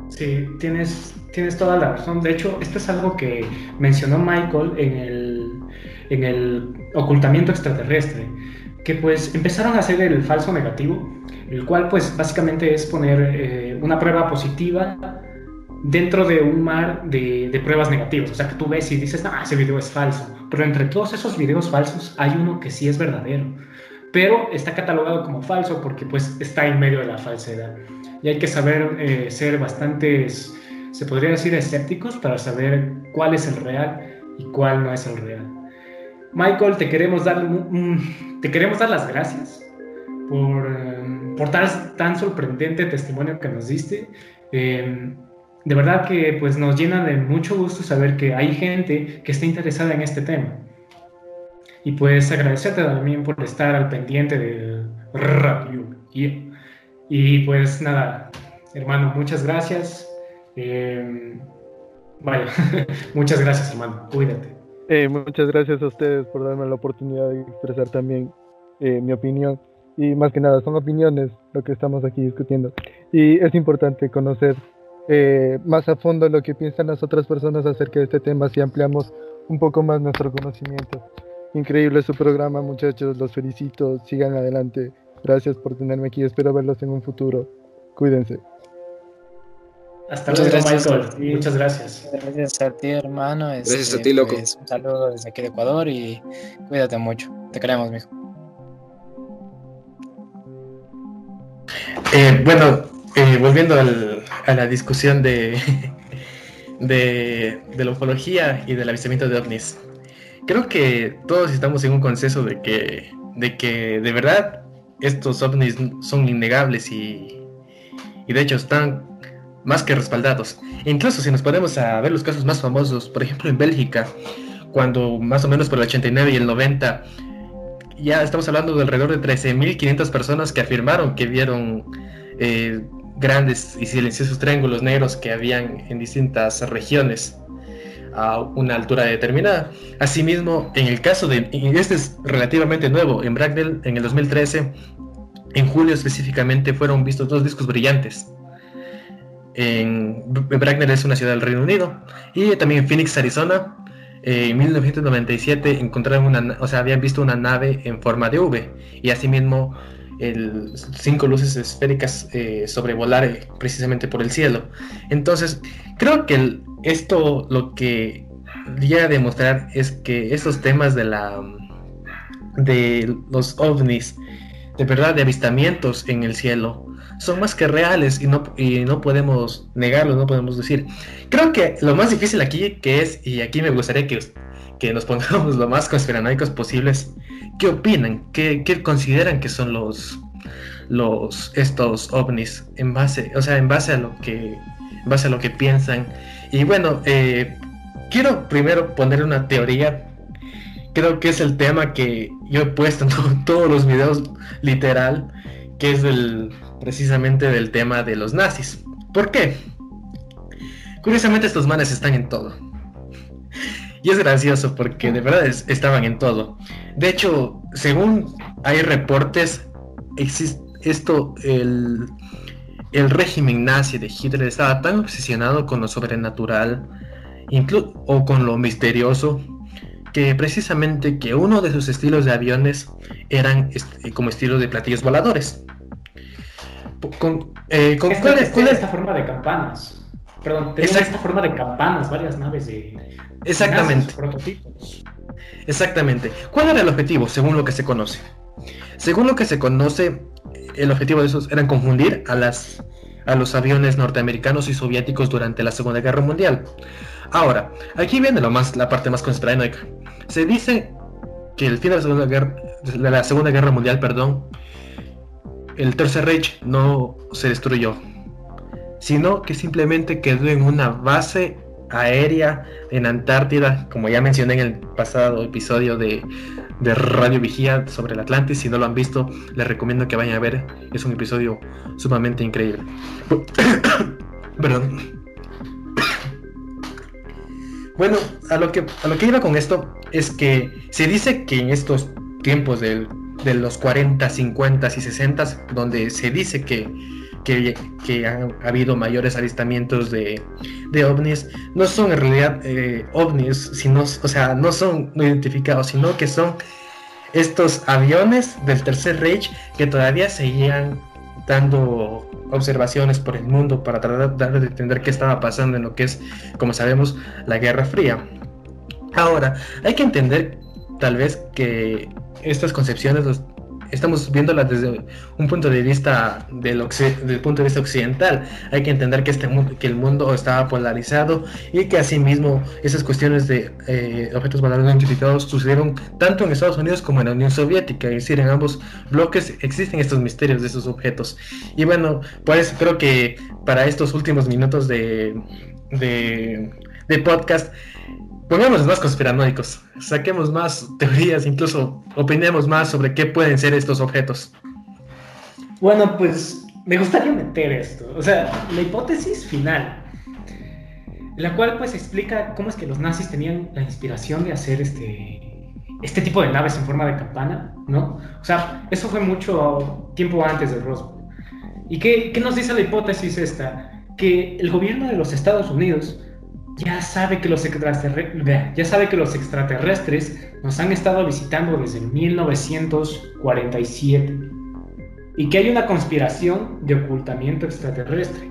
Sí, tienes, tienes toda la razón. De hecho, esto es algo que mencionó Michael en el, en el ocultamiento extraterrestre, que pues empezaron a hacer el falso negativo, el cual pues básicamente es poner eh, una prueba positiva dentro de un mar de, pruebas negativas. O sea, que tú ves y dices, ah, ese video es falso. Pero entre todos esos videos falsos hay uno que sí es verdadero. Pero está catalogado como falso porque pues está en medio de la falsedad. Y hay que saber eh, ser bastantes, se podría decir, escépticos para saber cuál es el real y cuál no es el real. Michael, te queremos dar, te queremos dar las gracias por, eh, por tan, tan sorprendente testimonio que nos diste. Eh, de verdad que pues nos llena de mucho gusto saber que hay gente que está interesada en este tema. Y pues agradecerte también por estar al pendiente del radio. Y pues nada, hermano, muchas gracias. Eh, vaya, [LAUGHS] muchas gracias, hermano. Cuídate. Eh, muchas gracias a ustedes por darme la oportunidad de expresar también eh, mi opinión. Y más que nada, son opiniones lo que estamos aquí discutiendo. Y es importante conocer eh, más a fondo lo que piensan las otras personas acerca de este tema si ampliamos un poco más nuestro conocimiento. Increíble su programa, muchachos, los felicito, sigan adelante Gracias por tenerme aquí. Espero verlos en un futuro. Cuídense. Hasta luego, Michael. Muchas gracias. Gracias a ti, hermano. gracias a este, ti, loco. Pues, un saludo desde aquí de Ecuador y cuídate mucho. Te queremos, mijo. Eh, bueno, eh, volviendo a la discusión [LAUGHS] de, de, la ufología y del avistamiento de ovnis, creo que todos estamos en un consenso de que, de que de verdad estos ovnis son innegables y, y de hecho están más que respaldados. incluso si nos ponemos a ver los casos más famosos, por ejemplo en Bélgica, cuando más o menos por el 89 y el 90, ya estamos hablando de alrededor de 13.500 personas que afirmaron que vieron eh, grandes y silenciosos triángulos negros que habían en distintas regiones a una altura determinada. Asimismo, en el caso de, y este es relativamente nuevo, en Bracknell en el 2013, en julio específicamente, fueron vistos dos discos brillantes. En Bracknell es una ciudad del Reino Unido y también en Phoenix, Arizona, en 1997 encontraron una, o sea, habían visto una nave en forma de V y asimismo el, cinco luces esféricas eh, sobrevolar precisamente por el cielo. Entonces, creo que esto lo que llega a demostrar es que estos temas de los ovnis, de verdad, de avistamientos en el cielo, son más que reales y no, y no podemos negarlo, no podemos decir. Creo que lo más difícil aquí que es, y aquí me gustaría que, que nos pongamos [LAUGHS] lo más conspiranoicos posibles, ¿Qué opinan? ¿Qué, consideran que son los, los estos ovnis en base, o sea, en base a lo que, base a lo que piensan? Y bueno, eh, quiero primero poner una teoría. Creo que es el tema que yo he puesto [LAUGHS] en todos los videos literal, que es el, precisamente del tema de los nazis. ¿Por qué? Curiosamente estos manes están en todo y es gracioso porque de verdad estaban en todo. De hecho, según hay reportes, existe esto, el, el régimen nazi de Hitler estaba tan obsesionado con lo sobrenatural o con lo misterioso que precisamente que uno de sus estilos de aviones eran como estilo de platillos voladores. Con, eh, con ¿cuál, es, esta forma de campanas? Perdón, tenía esta forma de campanas, varias naves de, Exactamente. Exactamente. ¿Cuál era el objetivo, según lo que se conoce? Según lo que se conoce, el objetivo de esos era confundir a, las, a los aviones norteamericanos y soviéticos durante la Segunda Guerra Mundial. Ahora, aquí viene lo más, la parte más conspiranoica. Se dice que el fin de la Segunda Guerra, de la Segunda Guerra Mundial, perdón, el Tercer Reich no se destruyó, sino que simplemente quedó en una base aérea en Antártida, como ya mencioné en el pasado episodio de, Radio Vigía sobre el Atlantis. Si no lo han visto, les recomiendo que vayan a ver. Es un episodio sumamente increíble. [COUGHS] Perdón. [COUGHS] Bueno, a lo, que, a lo que iba con esto es que se dice que en estos tiempos de los 40, 50 y 60, donde se dice que que, han habido mayores avistamientos de, ovnis, no son en realidad eh, ovnis, sino, o sea, no son identificados, sino que son estos aviones del Tercer Reich que todavía seguían dando observaciones por el mundo para tratar de entender qué estaba pasando en lo que es, como sabemos, la Guerra Fría. Ahora, hay que entender tal vez que estas concepciones estamos viéndola desde un punto de vista del, punto de vista occidental. Hay que entender que, este, que el mundo estaba polarizado y que asimismo esas cuestiones de eh, objetos voladores no identificados sucedieron tanto en Estados Unidos como en la Unión Soviética. Es decir, en ambos bloques existen estos misterios de esos objetos. Y bueno, pues creo que para estos últimos minutos de, de, de podcast Pongamos más conspiranoicos, saquemos más teorías, incluso opinemos más sobre qué pueden ser estos objetos. Bueno, pues me gustaría meter esto. O sea, la hipótesis final, la cual pues explica cómo es que los nazis tenían la inspiración de hacer este, este tipo de naves en forma de campana, ¿no? O sea, eso fue mucho tiempo antes del Roswell. ¿Y qué, qué nos dice la hipótesis esta? Que el gobierno de los Estados Unidos ya sabe que los extraterrestres, ya sabe que los extraterrestres nos han estado visitando desde 1947. y que hay una conspiración de ocultamiento extraterrestre.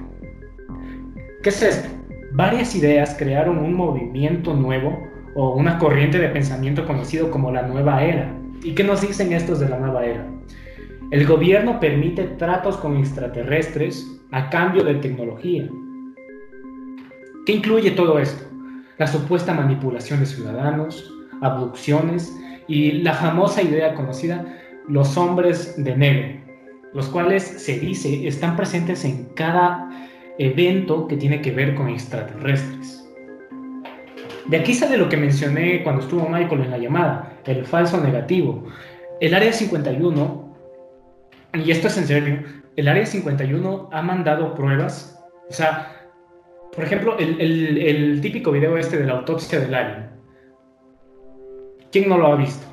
¿Qué es esto? Varias ideas crearon un movimiento nuevo o una corriente de pensamiento conocido como la nueva era. ¿Y qué nos dicen estos de la nueva era? El gobierno permite tratos con extraterrestres a cambio de tecnología. ¿Qué incluye todo esto? La supuesta manipulación de ciudadanos, abducciones y la famosa idea conocida, los hombres de negro, los cuales se dice están presentes en cada evento que tiene que ver con extraterrestres. De aquí sale lo que mencioné cuando estuvo Michael en la llamada, el falso negativo. El Área 51, y esto es en serio, el Área 51 ha mandado pruebas, o sea, por ejemplo, el, típico video este de la autopsia del alien. ¿Quién no lo ha visto?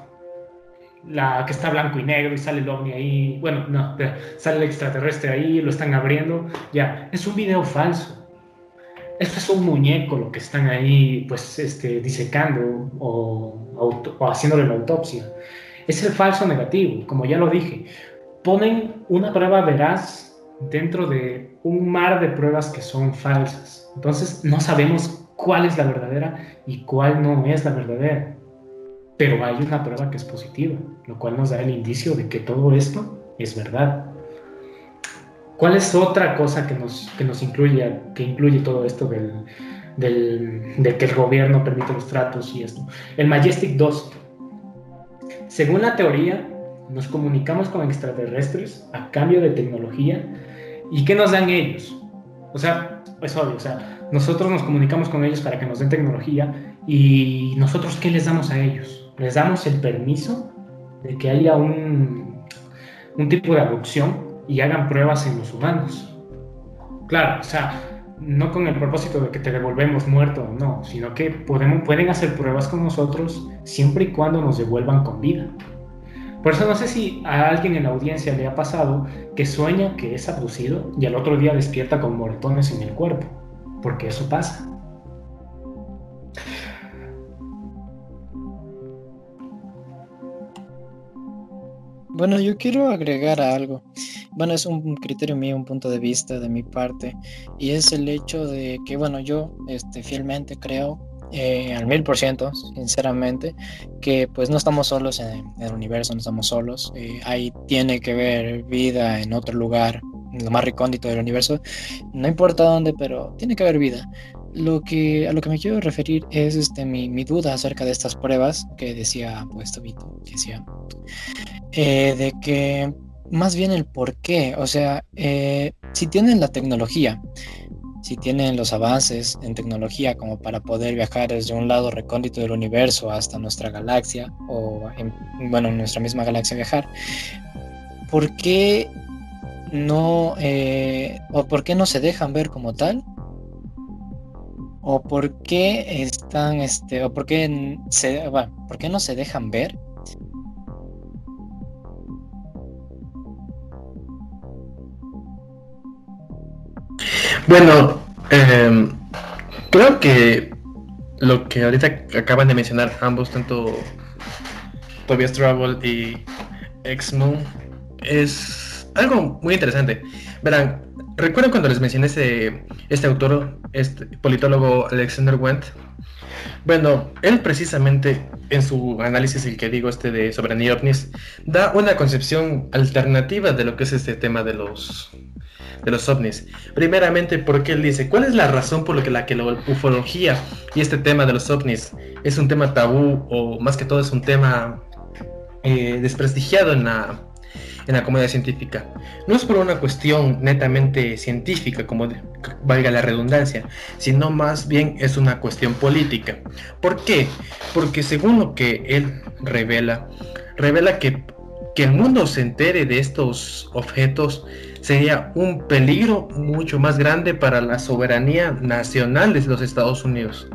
La que está blanco y negro y sale el ovni ahí, bueno, no, sale el extraterrestre ahí, lo están abriendo, ya, es un video falso esto es un muñeco lo que están ahí pues este, disecando o, o haciéndole la autopsia. Es el falso negativo, como ya lo dije. Ponen una prueba veraz dentro de un mar de pruebas que son falsas. Entonces no sabemos cuál es la verdadera y cuál no es la verdadera. Pero hay una prueba que es positiva, lo cual nos da el indicio de que todo esto es verdad. ¿Cuál es otra cosa que nos, que nos incluye, que incluye todo esto del, del, que el gobierno permite los tratos y esto? El Majestic 2. Según la teoría, nos comunicamos con extraterrestres a cambio de tecnología. ¿Y qué nos dan ellos? O sea, es obvio, o sea, nosotros nos comunicamos con ellos para que nos den tecnología y nosotros ¿qué les damos a ellos? Les damos el permiso de que haya un, un tipo de abducción y hagan pruebas en los humanos. Claro, o sea, no con el propósito de que te devolvemos muerto, no, sino que podemos, pueden hacer pruebas con nosotros siempre y cuando nos devuelvan con vida. Por eso no sé si a alguien en la audiencia le ha pasado que sueña que es abducido y al otro día despierta con moretones en el cuerpo, porque eso pasa. Bueno, yo quiero agregar algo. Bueno, es un criterio mío, un punto de vista de mi parte, y es el hecho de que, bueno, yo este, fielmente creo eh, al mil por ciento, sinceramente, que pues no estamos solos en, el universo, no estamos solos. Eh, ahí tiene que ver vida en otro lugar, en lo más recóndito del universo, no importa dónde, pero tiene que haber vida. Lo que, a lo que me quiero referir es este, mi, mi duda acerca de estas pruebas que decía pues Tobito, decía eh, de que más bien el por qué, o sea, eh, si tienen la tecnología, si tienen los avances en tecnología como para poder viajar desde un lado recóndito del universo hasta nuestra galaxia, o en, bueno, en nuestra misma galaxia viajar, ¿por qué no, eh, o por qué no se dejan ver como tal? ¿O por qué están, este, o por qué, se, bueno, por qué no se dejan ver Bueno, em, creo que lo que ahorita acaban de mencionar ambos, tanto Tobias Travel y X-Moon, es algo muy interesante. Verán, recuerden cuando les mencioné este, este autor, este politólogo Alexander Wendt. Bueno, él precisamente en su análisis, el que digo este de soberanía ovnis, da una concepción alternativa de lo que es este tema de los de los ovnis. Primeramente, porque él dice, ¿cuál es la razón por la que la, que la ufología y este tema de los ovnis es un tema tabú o más que todo es un tema eh, desprestigiado en la, en la comunidad científica? No es por una cuestión netamente científica, como valga la redundancia, sino más bien es una cuestión política. ¿Por qué? Porque según lo que él revela, revela que que el mundo se entere de estos objetos sería un peligro mucho más grande para la soberanía nacional de los Estados Unidos.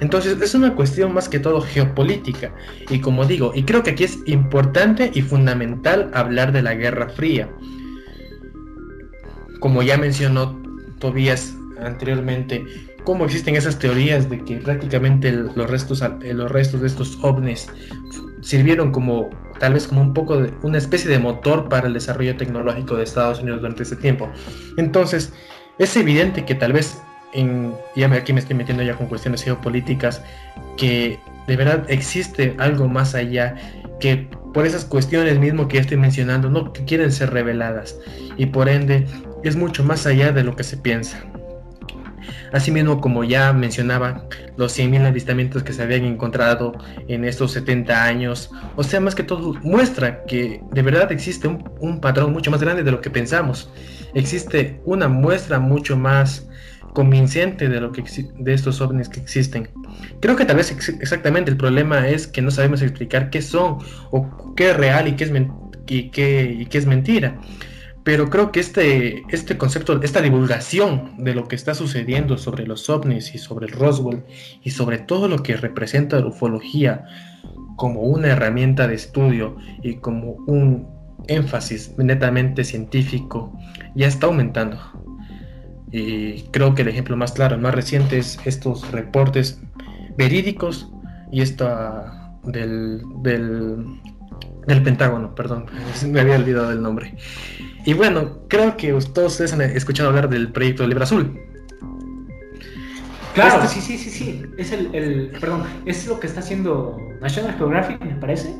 Entonces es una cuestión más que todo geopolítica. Y como digo, y creo que aquí es importante y fundamental hablar de la Guerra Fría. Como ya mencionó Tobías anteriormente, cómo existen esas teorías de que prácticamente los restos, los restos de estos ovnis sirvieron como tal vez como un poco de una especie de motor para el desarrollo tecnológico de Estados Unidos durante ese tiempo. Entonces, es evidente que tal vez, en, y aquí me estoy metiendo ya con cuestiones geopolíticas, que de verdad existe algo más allá que por esas cuestiones mismo que estoy mencionando no quieren ser reveladas y por ende es mucho más allá de lo que se piensa. Asimismo, como ya mencionaba, los 100.000 avistamientos que se habían encontrado en estos 70 años, o sea, más que todo, muestra que de verdad existe un, patrón mucho más grande de lo que pensamos. Existe una muestra mucho más convincente de lo que de estos ovnis que existen. Creo que tal vez exactamente el problema es que no sabemos explicar qué son o qué es real y qué es, y qué, es mentira. Pero creo que este, este concepto, esta divulgación de lo que está sucediendo sobre los ovnis y sobre el Roswell y sobre todo lo que representa la ufología como una herramienta de estudio y como un énfasis netamente científico ya está aumentando. Y creo que el ejemplo más claro, el más reciente es estos reportes verídicos y esta del, del, del Pentágono, perdón, [LAUGHS] me había olvidado el nombre. Y bueno, creo que todos ustedes han escuchado hablar del proyecto Libra Azul. Claro, este sí, sí, sí, sí. Es el, perdón, es lo que está haciendo National Geographic, me parece.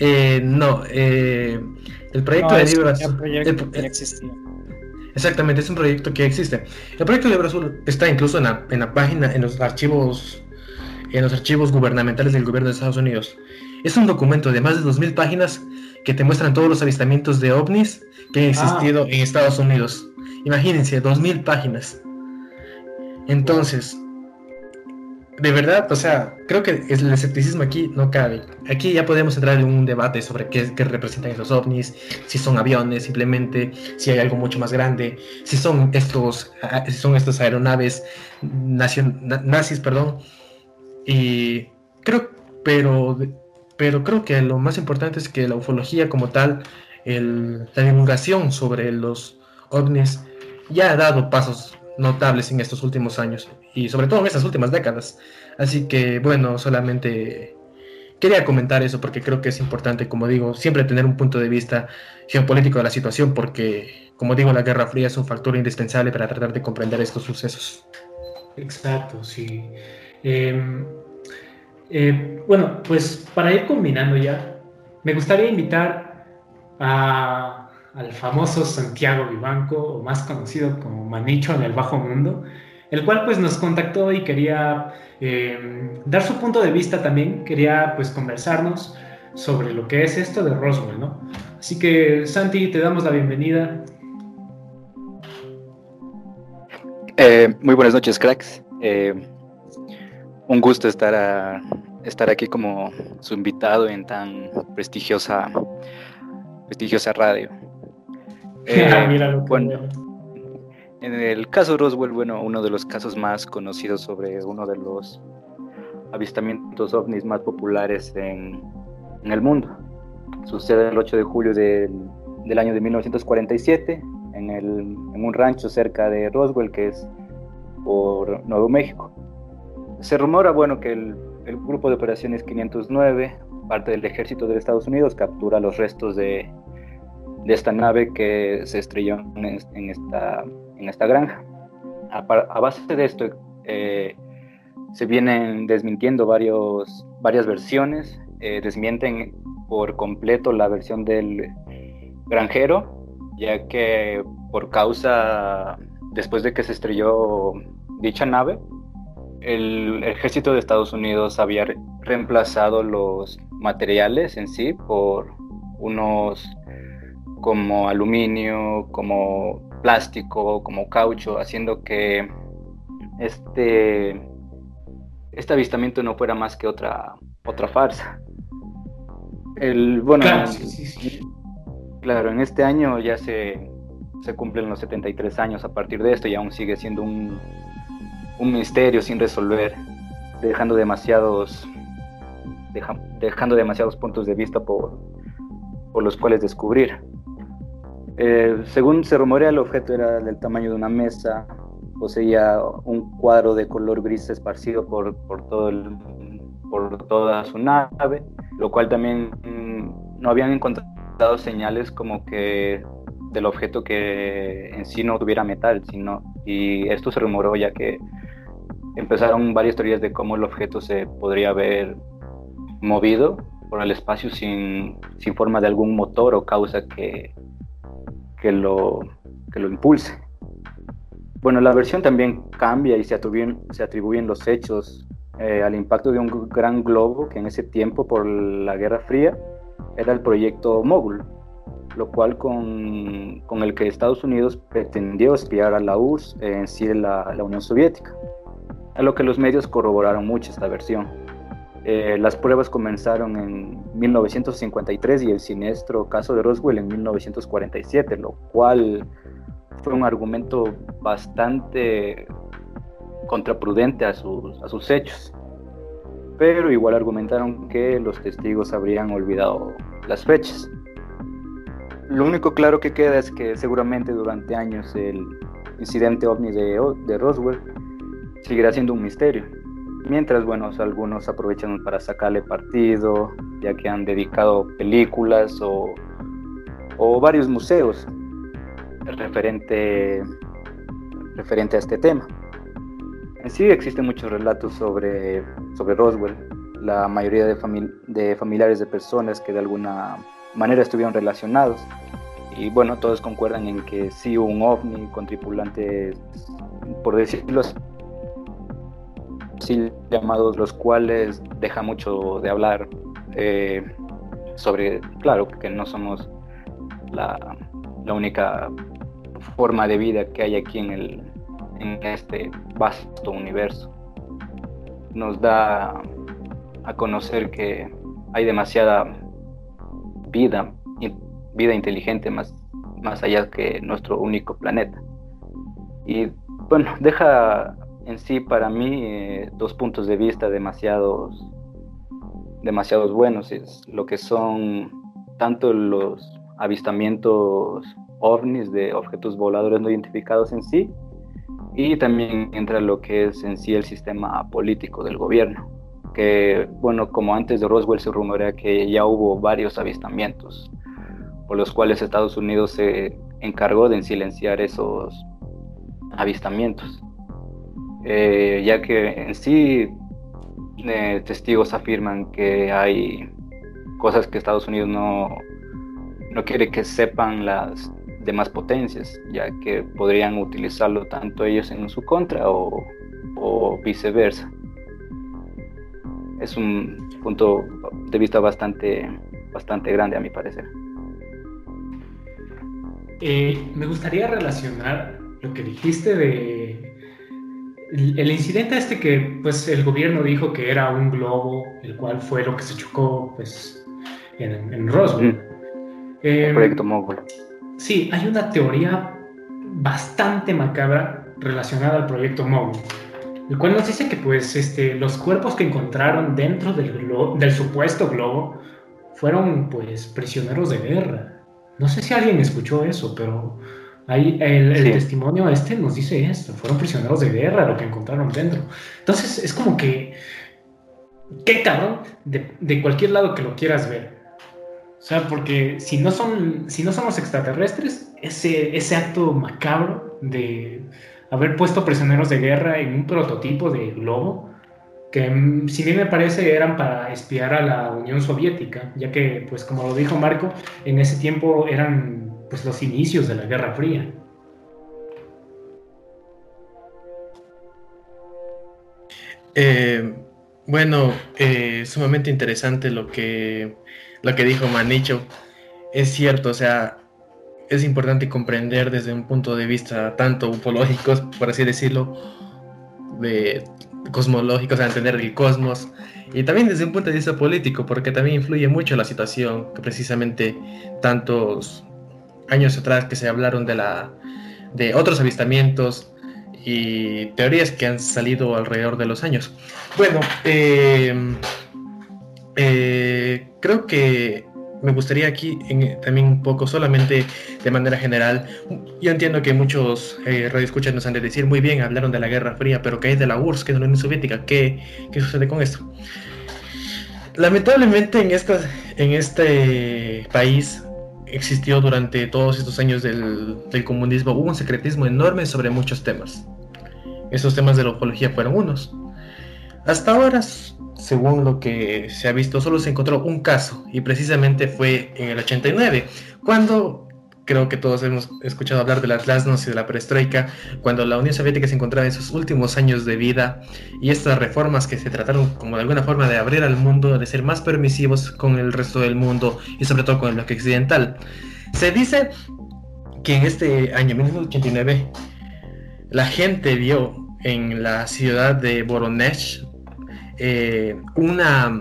Eh, no, eh, el proyecto de Libra Azul. Exactamente, es un proyecto que existe. El proyecto Libra Azul está incluso en la, en la página, en los archivos, en los archivos gubernamentales del gobierno de Estados Unidos. Es un documento de más de 2.000 páginas que te muestran todos los avistamientos de ovnis que han ah. existido en Estados Unidos. Imagínense, dos mil páginas. Entonces, de verdad, o sea, creo que el escepticismo aquí no cabe. Aquí ya podemos entrar en un debate sobre qué, representan esos ovnis, si son aviones simplemente, si hay algo mucho más grande, si son estos, si son estas aeronaves nazis, perdón. Y creo, pero pero creo que lo más importante es que la ufología como tal, la divulgación sobre los ovnis ya ha dado pasos notables en estos últimos años y sobre todo en estas últimas décadas. Así que bueno, solamente quería comentar eso porque creo que es importante, como digo, siempre tener un punto de vista geopolítico de la situación porque, como digo, la Guerra Fría es un factor indispensable para tratar de comprender estos sucesos. Exacto, sí. Em, eh, bueno, pues para ir combinando ya, me gustaría invitar al famoso Santiago Vivanco, o más conocido como Manicho en el Bajo Mundo, el cual pues nos contactó y quería eh, dar su punto de vista también, quería pues conversarnos sobre lo que es esto de Roswell, ¿no? Así que Santi, te damos la bienvenida. Eh, muy buenas noches, cracks un gusto estar, a, estar aquí como su invitado en tan prestigiosa, prestigiosa radio. [LAUGHS] Eh, bueno, en el caso Roswell, bueno, uno de los casos más conocidos sobre uno de los avistamientos ovnis más populares en, el mundo. Sucede el 8 de julio del, del año de 1947 en, el, en un rancho cerca de Roswell, que es por Nuevo México. Se rumora, bueno, que el, grupo de operaciones 509, parte del ejército de Estados Unidos, captura los restos de, esta nave que se estrelló en, esta, en esta granja. A, base de esto, eh, se vienen desmintiendo varios, varias versiones, eh, desmienten por completo la versión del granjero, ya que por causa, después de que se estrelló dicha nave, el ejército de Estados Unidos había reemplazado los materiales en sí por unos como aluminio, como plástico, como caucho, haciendo que este, este avistamiento no fuera más que otra, otra farsa. El, bueno, claro, en este año ya se, se cumplen los 73 años a partir de esto y aún sigue siendo un, un misterio sin resolver, dejando demasiados, dejando demasiados puntos de vista por, por los cuales descubrir. Eh, según se rumorea, el objeto era del tamaño de una mesa, poseía un cuadro de color gris esparcido por, por, todo por toda su nave, lo cual también no habían encontrado señales como que del objeto que en sí no tuviera metal, sino, y esto se rumoró ya que empezaron varias teorías de cómo el objeto se podría haber movido por el espacio sin, sin forma de algún motor o causa que, que, lo, que lo impulse. Bueno, la versión también cambia y se atribuyen, los hechos eh, al impacto de un gran globo que en ese tiempo, por la Guerra Fría, era el proyecto Mogul, lo cual con, con el que Estados Unidos pretendió espiar a la URSS, en sí la, la Unión Soviética, a lo que los medios corroboraron mucho esta versión. Eh, las pruebas comenzaron en 1953 y el siniestro caso de Roswell en 1947, lo cual fue un argumento bastante contraprudente a sus, a sus hechos. Pero igual argumentaron que los testigos habrían olvidado las fechas. Lo único claro que queda es que seguramente durante años el incidente ovni de, de Roswell seguirá siendo un misterio. Mientras, bueno, algunos aprovechan para sacarle partido, ya que han dedicado películas o, o varios museos referente, referente a este tema. En sí existen muchos relatos sobre, sobre Roswell. La mayoría de, de familiares de personas que de alguna manera estuvieron relacionados. Y bueno, todos concuerdan en que sí hubo un ovni con tripulantes, por decirlo así, llamados, los cuales deja mucho de hablar eh, sobre, claro, que no somos la, la, única forma de vida que hay aquí en, el, en este vasto universo. Nos da a conocer que hay demasiada vida, vida inteligente más, más allá que nuestro único planeta. Y bueno, deja en sí para mí eh, dos puntos de vista demasiados demasiados buenos. Es lo que son tanto los avistamientos ovnis de objetos voladores no identificados en sí y también entra lo que es en sí el sistema político del gobierno que bueno como antes de Roswell se rumorea que ya hubo varios avistamientos por los cuales Estados Unidos se encargó de silenciar esos avistamientos eh, ya que en sí eh, testigos afirman que hay cosas que Estados Unidos no, no quiere que sepan las demás potencias, ya que podrían utilizarlo tanto ellos en su contra o, viceversa. Es un punto de vista bastante, bastante grande a mi parecer. Eh, me gustaría relacionar lo que dijiste de el, incidente este que pues el gobierno dijo que era un globo, el cual fue lo que se chocó pues en, en Roswell. el proyecto Mogul. Sí, hay una teoría bastante macabra relacionada al proyecto Mogul, el cual nos dice que pues este, los cuerpos que encontraron dentro del, del supuesto globo fueron pues prisioneros de guerra. No sé si alguien escuchó eso, pero Ahí el, testimonio este nos dice esto, fueron prisioneros de guerra lo que encontraron dentro. Entonces es como que, qué cabrón, de, cualquier lado que lo quieras ver. O sea, porque si no son, si no somos extraterrestres, ese, ese acto macabro de haber puesto prisioneros de guerra en un prototipo de globo, que mm, si bien me parece eran para espiar a la Unión Soviética, ya que, pues como lo dijo Marco, en ese tiempo eran pues los inicios de la Guerra Fría. Eh, bueno, eh, sumamente interesante lo que, lo que dijo Manicho. Es cierto, o sea, es importante comprender desde un punto de vista tanto ufológico, por así decirlo, de cosmológico, o sea, entender el cosmos, y también desde un punto de vista político, porque también influye mucho la situación que precisamente tantos años atrás que se hablaron de, la, de otros avistamientos y teorías que han salido alrededor de los años. Bueno, em, eh, creo que me gustaría aquí también un poco, solamente de manera general, yo entiendo que muchos eh, radioescuchas nos han de decir, muy bien, hablaron de la Guerra Fría, pero ¿qué es de la URSS, que es la Unión Soviética? ¿Qué, qué sucede con esto? Lamentablemente en, en este país existió durante todos estos años del, comunismo, hubo un secretismo enorme sobre muchos temas. Esos temas de la ufología fueron unos. Hasta ahora, según lo que se ha visto, solo se encontró un caso, y precisamente fue en el 89, cuando creo que todos hemos escuchado hablar de las glasnost y de la perestroika, cuando la Unión Soviética se encontraba en sus últimos años de vida y estas reformas que se trataron como de alguna forma de abrir al mundo, de ser más permisivos con el resto del mundo y sobre todo con el bloque occidental. Se dice que en este año 1989 la gente vio en la ciudad de Voronezh eh, una,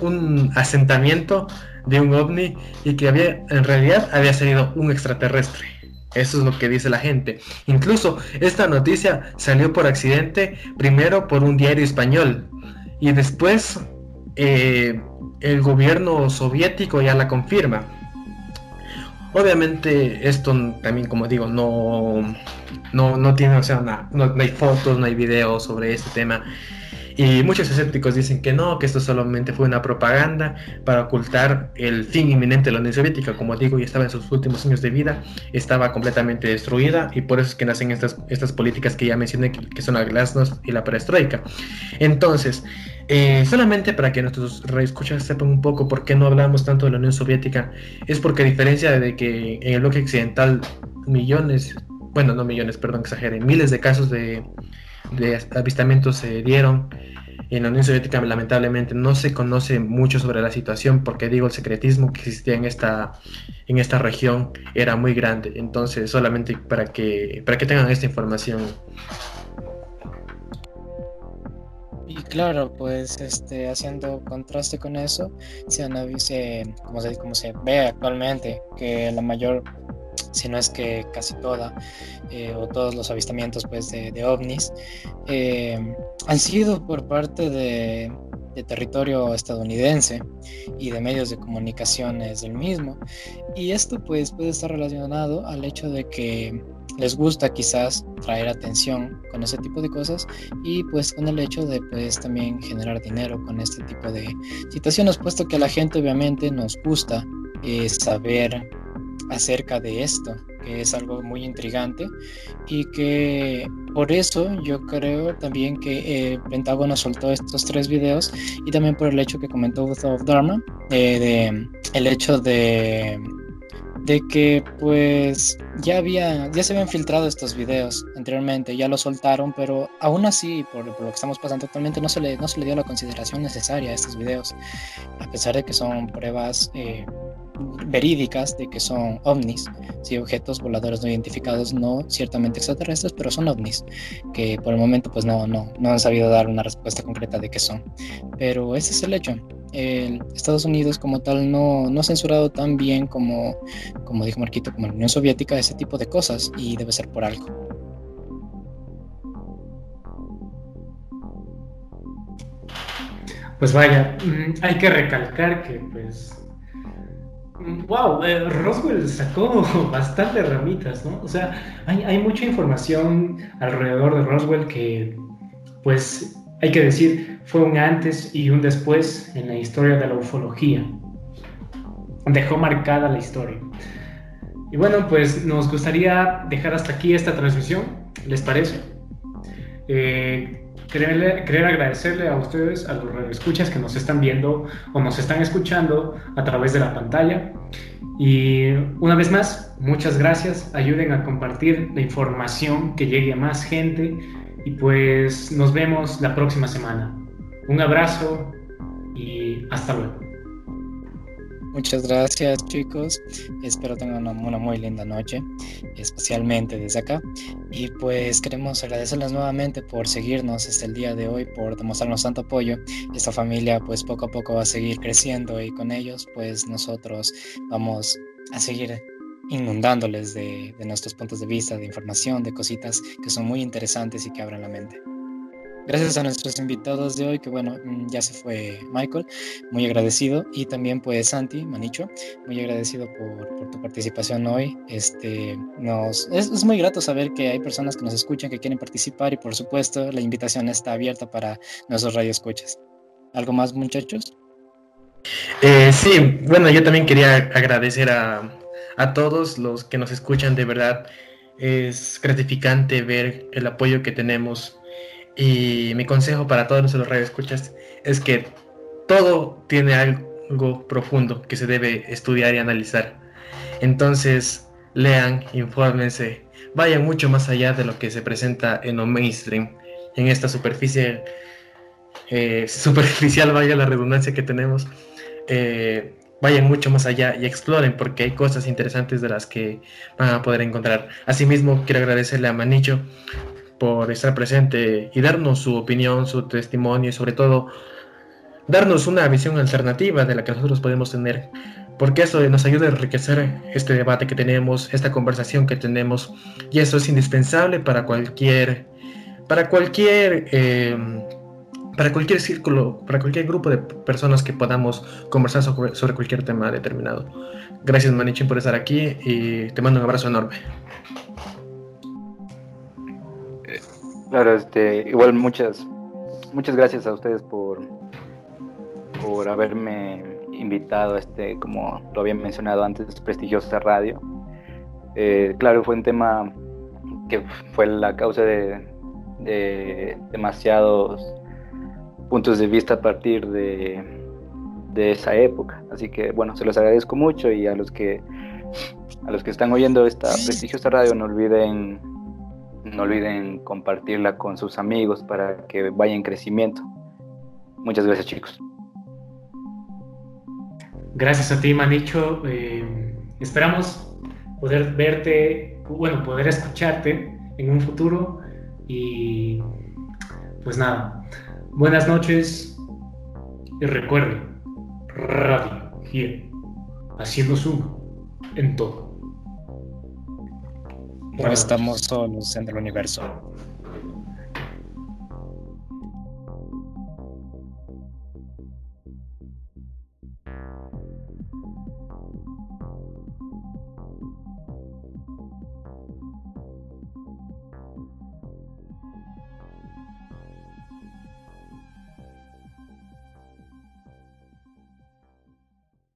un asentamiento de un ovni y que había en realidad había salido un extraterrestre. Eso es lo que dice la gente. Incluso esta noticia salió por accidente, primero por un diario español y después eh, el gobierno soviético ya la confirma. Obviamente esto también, como digo, no, no, no tiene, o sea, no, no hay fotos, no hay videos sobre este tema. Y muchos escépticos dicen que no, que esto solamente fue una propaganda para ocultar el fin inminente de la Unión Soviética. Como digo, ya estaba en sus últimos años de vida, estaba completamente destruida y por eso es que nacen estas, estas políticas que ya mencioné, que, son la glasnost y la perestroika. Entonces, eh, solamente para que nuestros radioescuchas sepan un poco por qué no hablamos tanto de la Unión Soviética, es porque a diferencia de que en el bloque occidental millones, bueno, no millones, perdón, exagere, miles de casos de de avistamientos se dieron. En la Unión Soviética lamentablemente no se conoce mucho sobre la situación porque digo el secretismo que existía en esta, en esta región era muy grande. Entonces solamente para que, para que tengan esta información. Y claro, pues este, haciendo contraste con eso, se, como, se, como se ve actualmente que la mayor si no es que casi toda, eh, o todos los avistamientos pues, de, ovnis, eh, han sido por parte de, territorio estadounidense y de medios de comunicaciones del mismo. Y esto pues puede estar relacionado al hecho de que les gusta quizás traer atención con ese tipo de cosas y pues con el hecho de pues también generar dinero con este tipo de situaciones, puesto que a la gente obviamente nos gusta eh, saber acerca de esto, que es algo muy intrigante y que por eso yo creo también que eh, Pentágono soltó estos tres videos y también por el hecho que comentó of Dharma, eh, el hecho de de que pues ya había ya se habían filtrado estos videos anteriormente ya los soltaron pero aún así por, lo que estamos pasando actualmente no se le no se le dio la consideración necesaria a estos videos a pesar de que son pruebas eh, verídicas de que son ovnis, sí, objetos voladores no identificados, no ciertamente extraterrestres, pero son ovnis, que por el momento pues no, no, no han sabido dar una respuesta concreta de qué son. Pero ese es el hecho. El Estados Unidos como tal no, no ha censurado tan bien como, como dijo Marquito, como la Unión Soviética, ese tipo de cosas y debe ser por algo. Pues vaya, mm, hay que recalcar que pues Wow, eh, Roswell sacó [LAUGHS] bastante ramitas, ¿no? O sea, hay, mucha información alrededor de Roswell que, pues, hay que decir, fue un antes y un después en la historia de la ufología. Dejó marcada la historia. Y bueno, pues nos gustaría dejar hasta aquí esta transmisión, ¿les parece? Eh, querer, agradecerle a ustedes, a los escuchas que nos están viendo o nos están escuchando a través de la pantalla. Y una vez más, muchas gracias. Ayuden a compartir la información que llegue a más gente. Y pues nos vemos la próxima semana. Un abrazo y hasta luego. Muchas gracias chicos, espero tengan una, muy linda noche, especialmente desde acá. Y pues queremos agradecerles nuevamente por seguirnos hasta el día de hoy, por demostrarnos tanto apoyo. Esta familia pues poco a poco va a seguir creciendo y con ellos pues nosotros vamos a seguir inundándoles de, de nuestros puntos de vista, de información, de cositas que son muy interesantes y que abran la mente. Gracias a nuestros invitados de hoy, que bueno, mm, ya se fue Michael, muy agradecido, y también pues Santi, Manicho, muy agradecido por, tu participación hoy. Este, nos, es, muy grato saber que hay personas que nos escuchan, que quieren participar, y por supuesto la invitación está abierta para nuestros radioescuchas. ¿Algo más muchachos? Eh, sí, bueno, yo también quería agradecer a, a todos los que nos escuchan, de verdad. Es gratificante ver el apoyo que tenemos. Y mi consejo para todos los radioescuchas es que todo tiene algo profundo que se debe estudiar y analizar. Entonces, lean, infórmense, vayan mucho más allá de lo que se presenta en lo mainstream, en esta superficie eh, [LAUGHS] superficial, vaya la redundancia que tenemos. Eh, vayan mucho más allá y exploren porque hay cosas interesantes de las que van a poder encontrar. Asimismo, quiero agradecerle a Manicho por estar presente y darnos su opinión, su testimonio y sobre todo darnos una visión alternativa de la que nosotros podemos tener, porque eso nos ayuda a enriquecer este debate que tenemos, esta conversación que tenemos, y eso es indispensable para cualquier, para cualquier, eh, para cualquier círculo, para cualquier grupo de personas que podamos conversar sobre, sobre cualquier tema determinado. Gracias Manichin por estar aquí y te mando un abrazo enorme. Claro, este, igual muchas, muchas gracias a ustedes por, por haberme invitado a este, como lo había mencionado antes, prestigiosa radio. Eh, claro, fue un tema que fue la causa de, demasiados puntos de vista a partir de, de, esa época. Así que bueno, se los agradezco mucho y a los que a los que están oyendo esta prestigiosa radio no olviden no olviden compartirla con sus amigos para que vaya en crecimiento. Muchas gracias chicos. Gracias a ti, Manicho. Eh, esperamos poder verte, bueno, poder escucharte en un futuro. Y pues nada, buenas noches. Y recuerden, Radio here, haciendo zoom en todo. No estamos solos en el universo.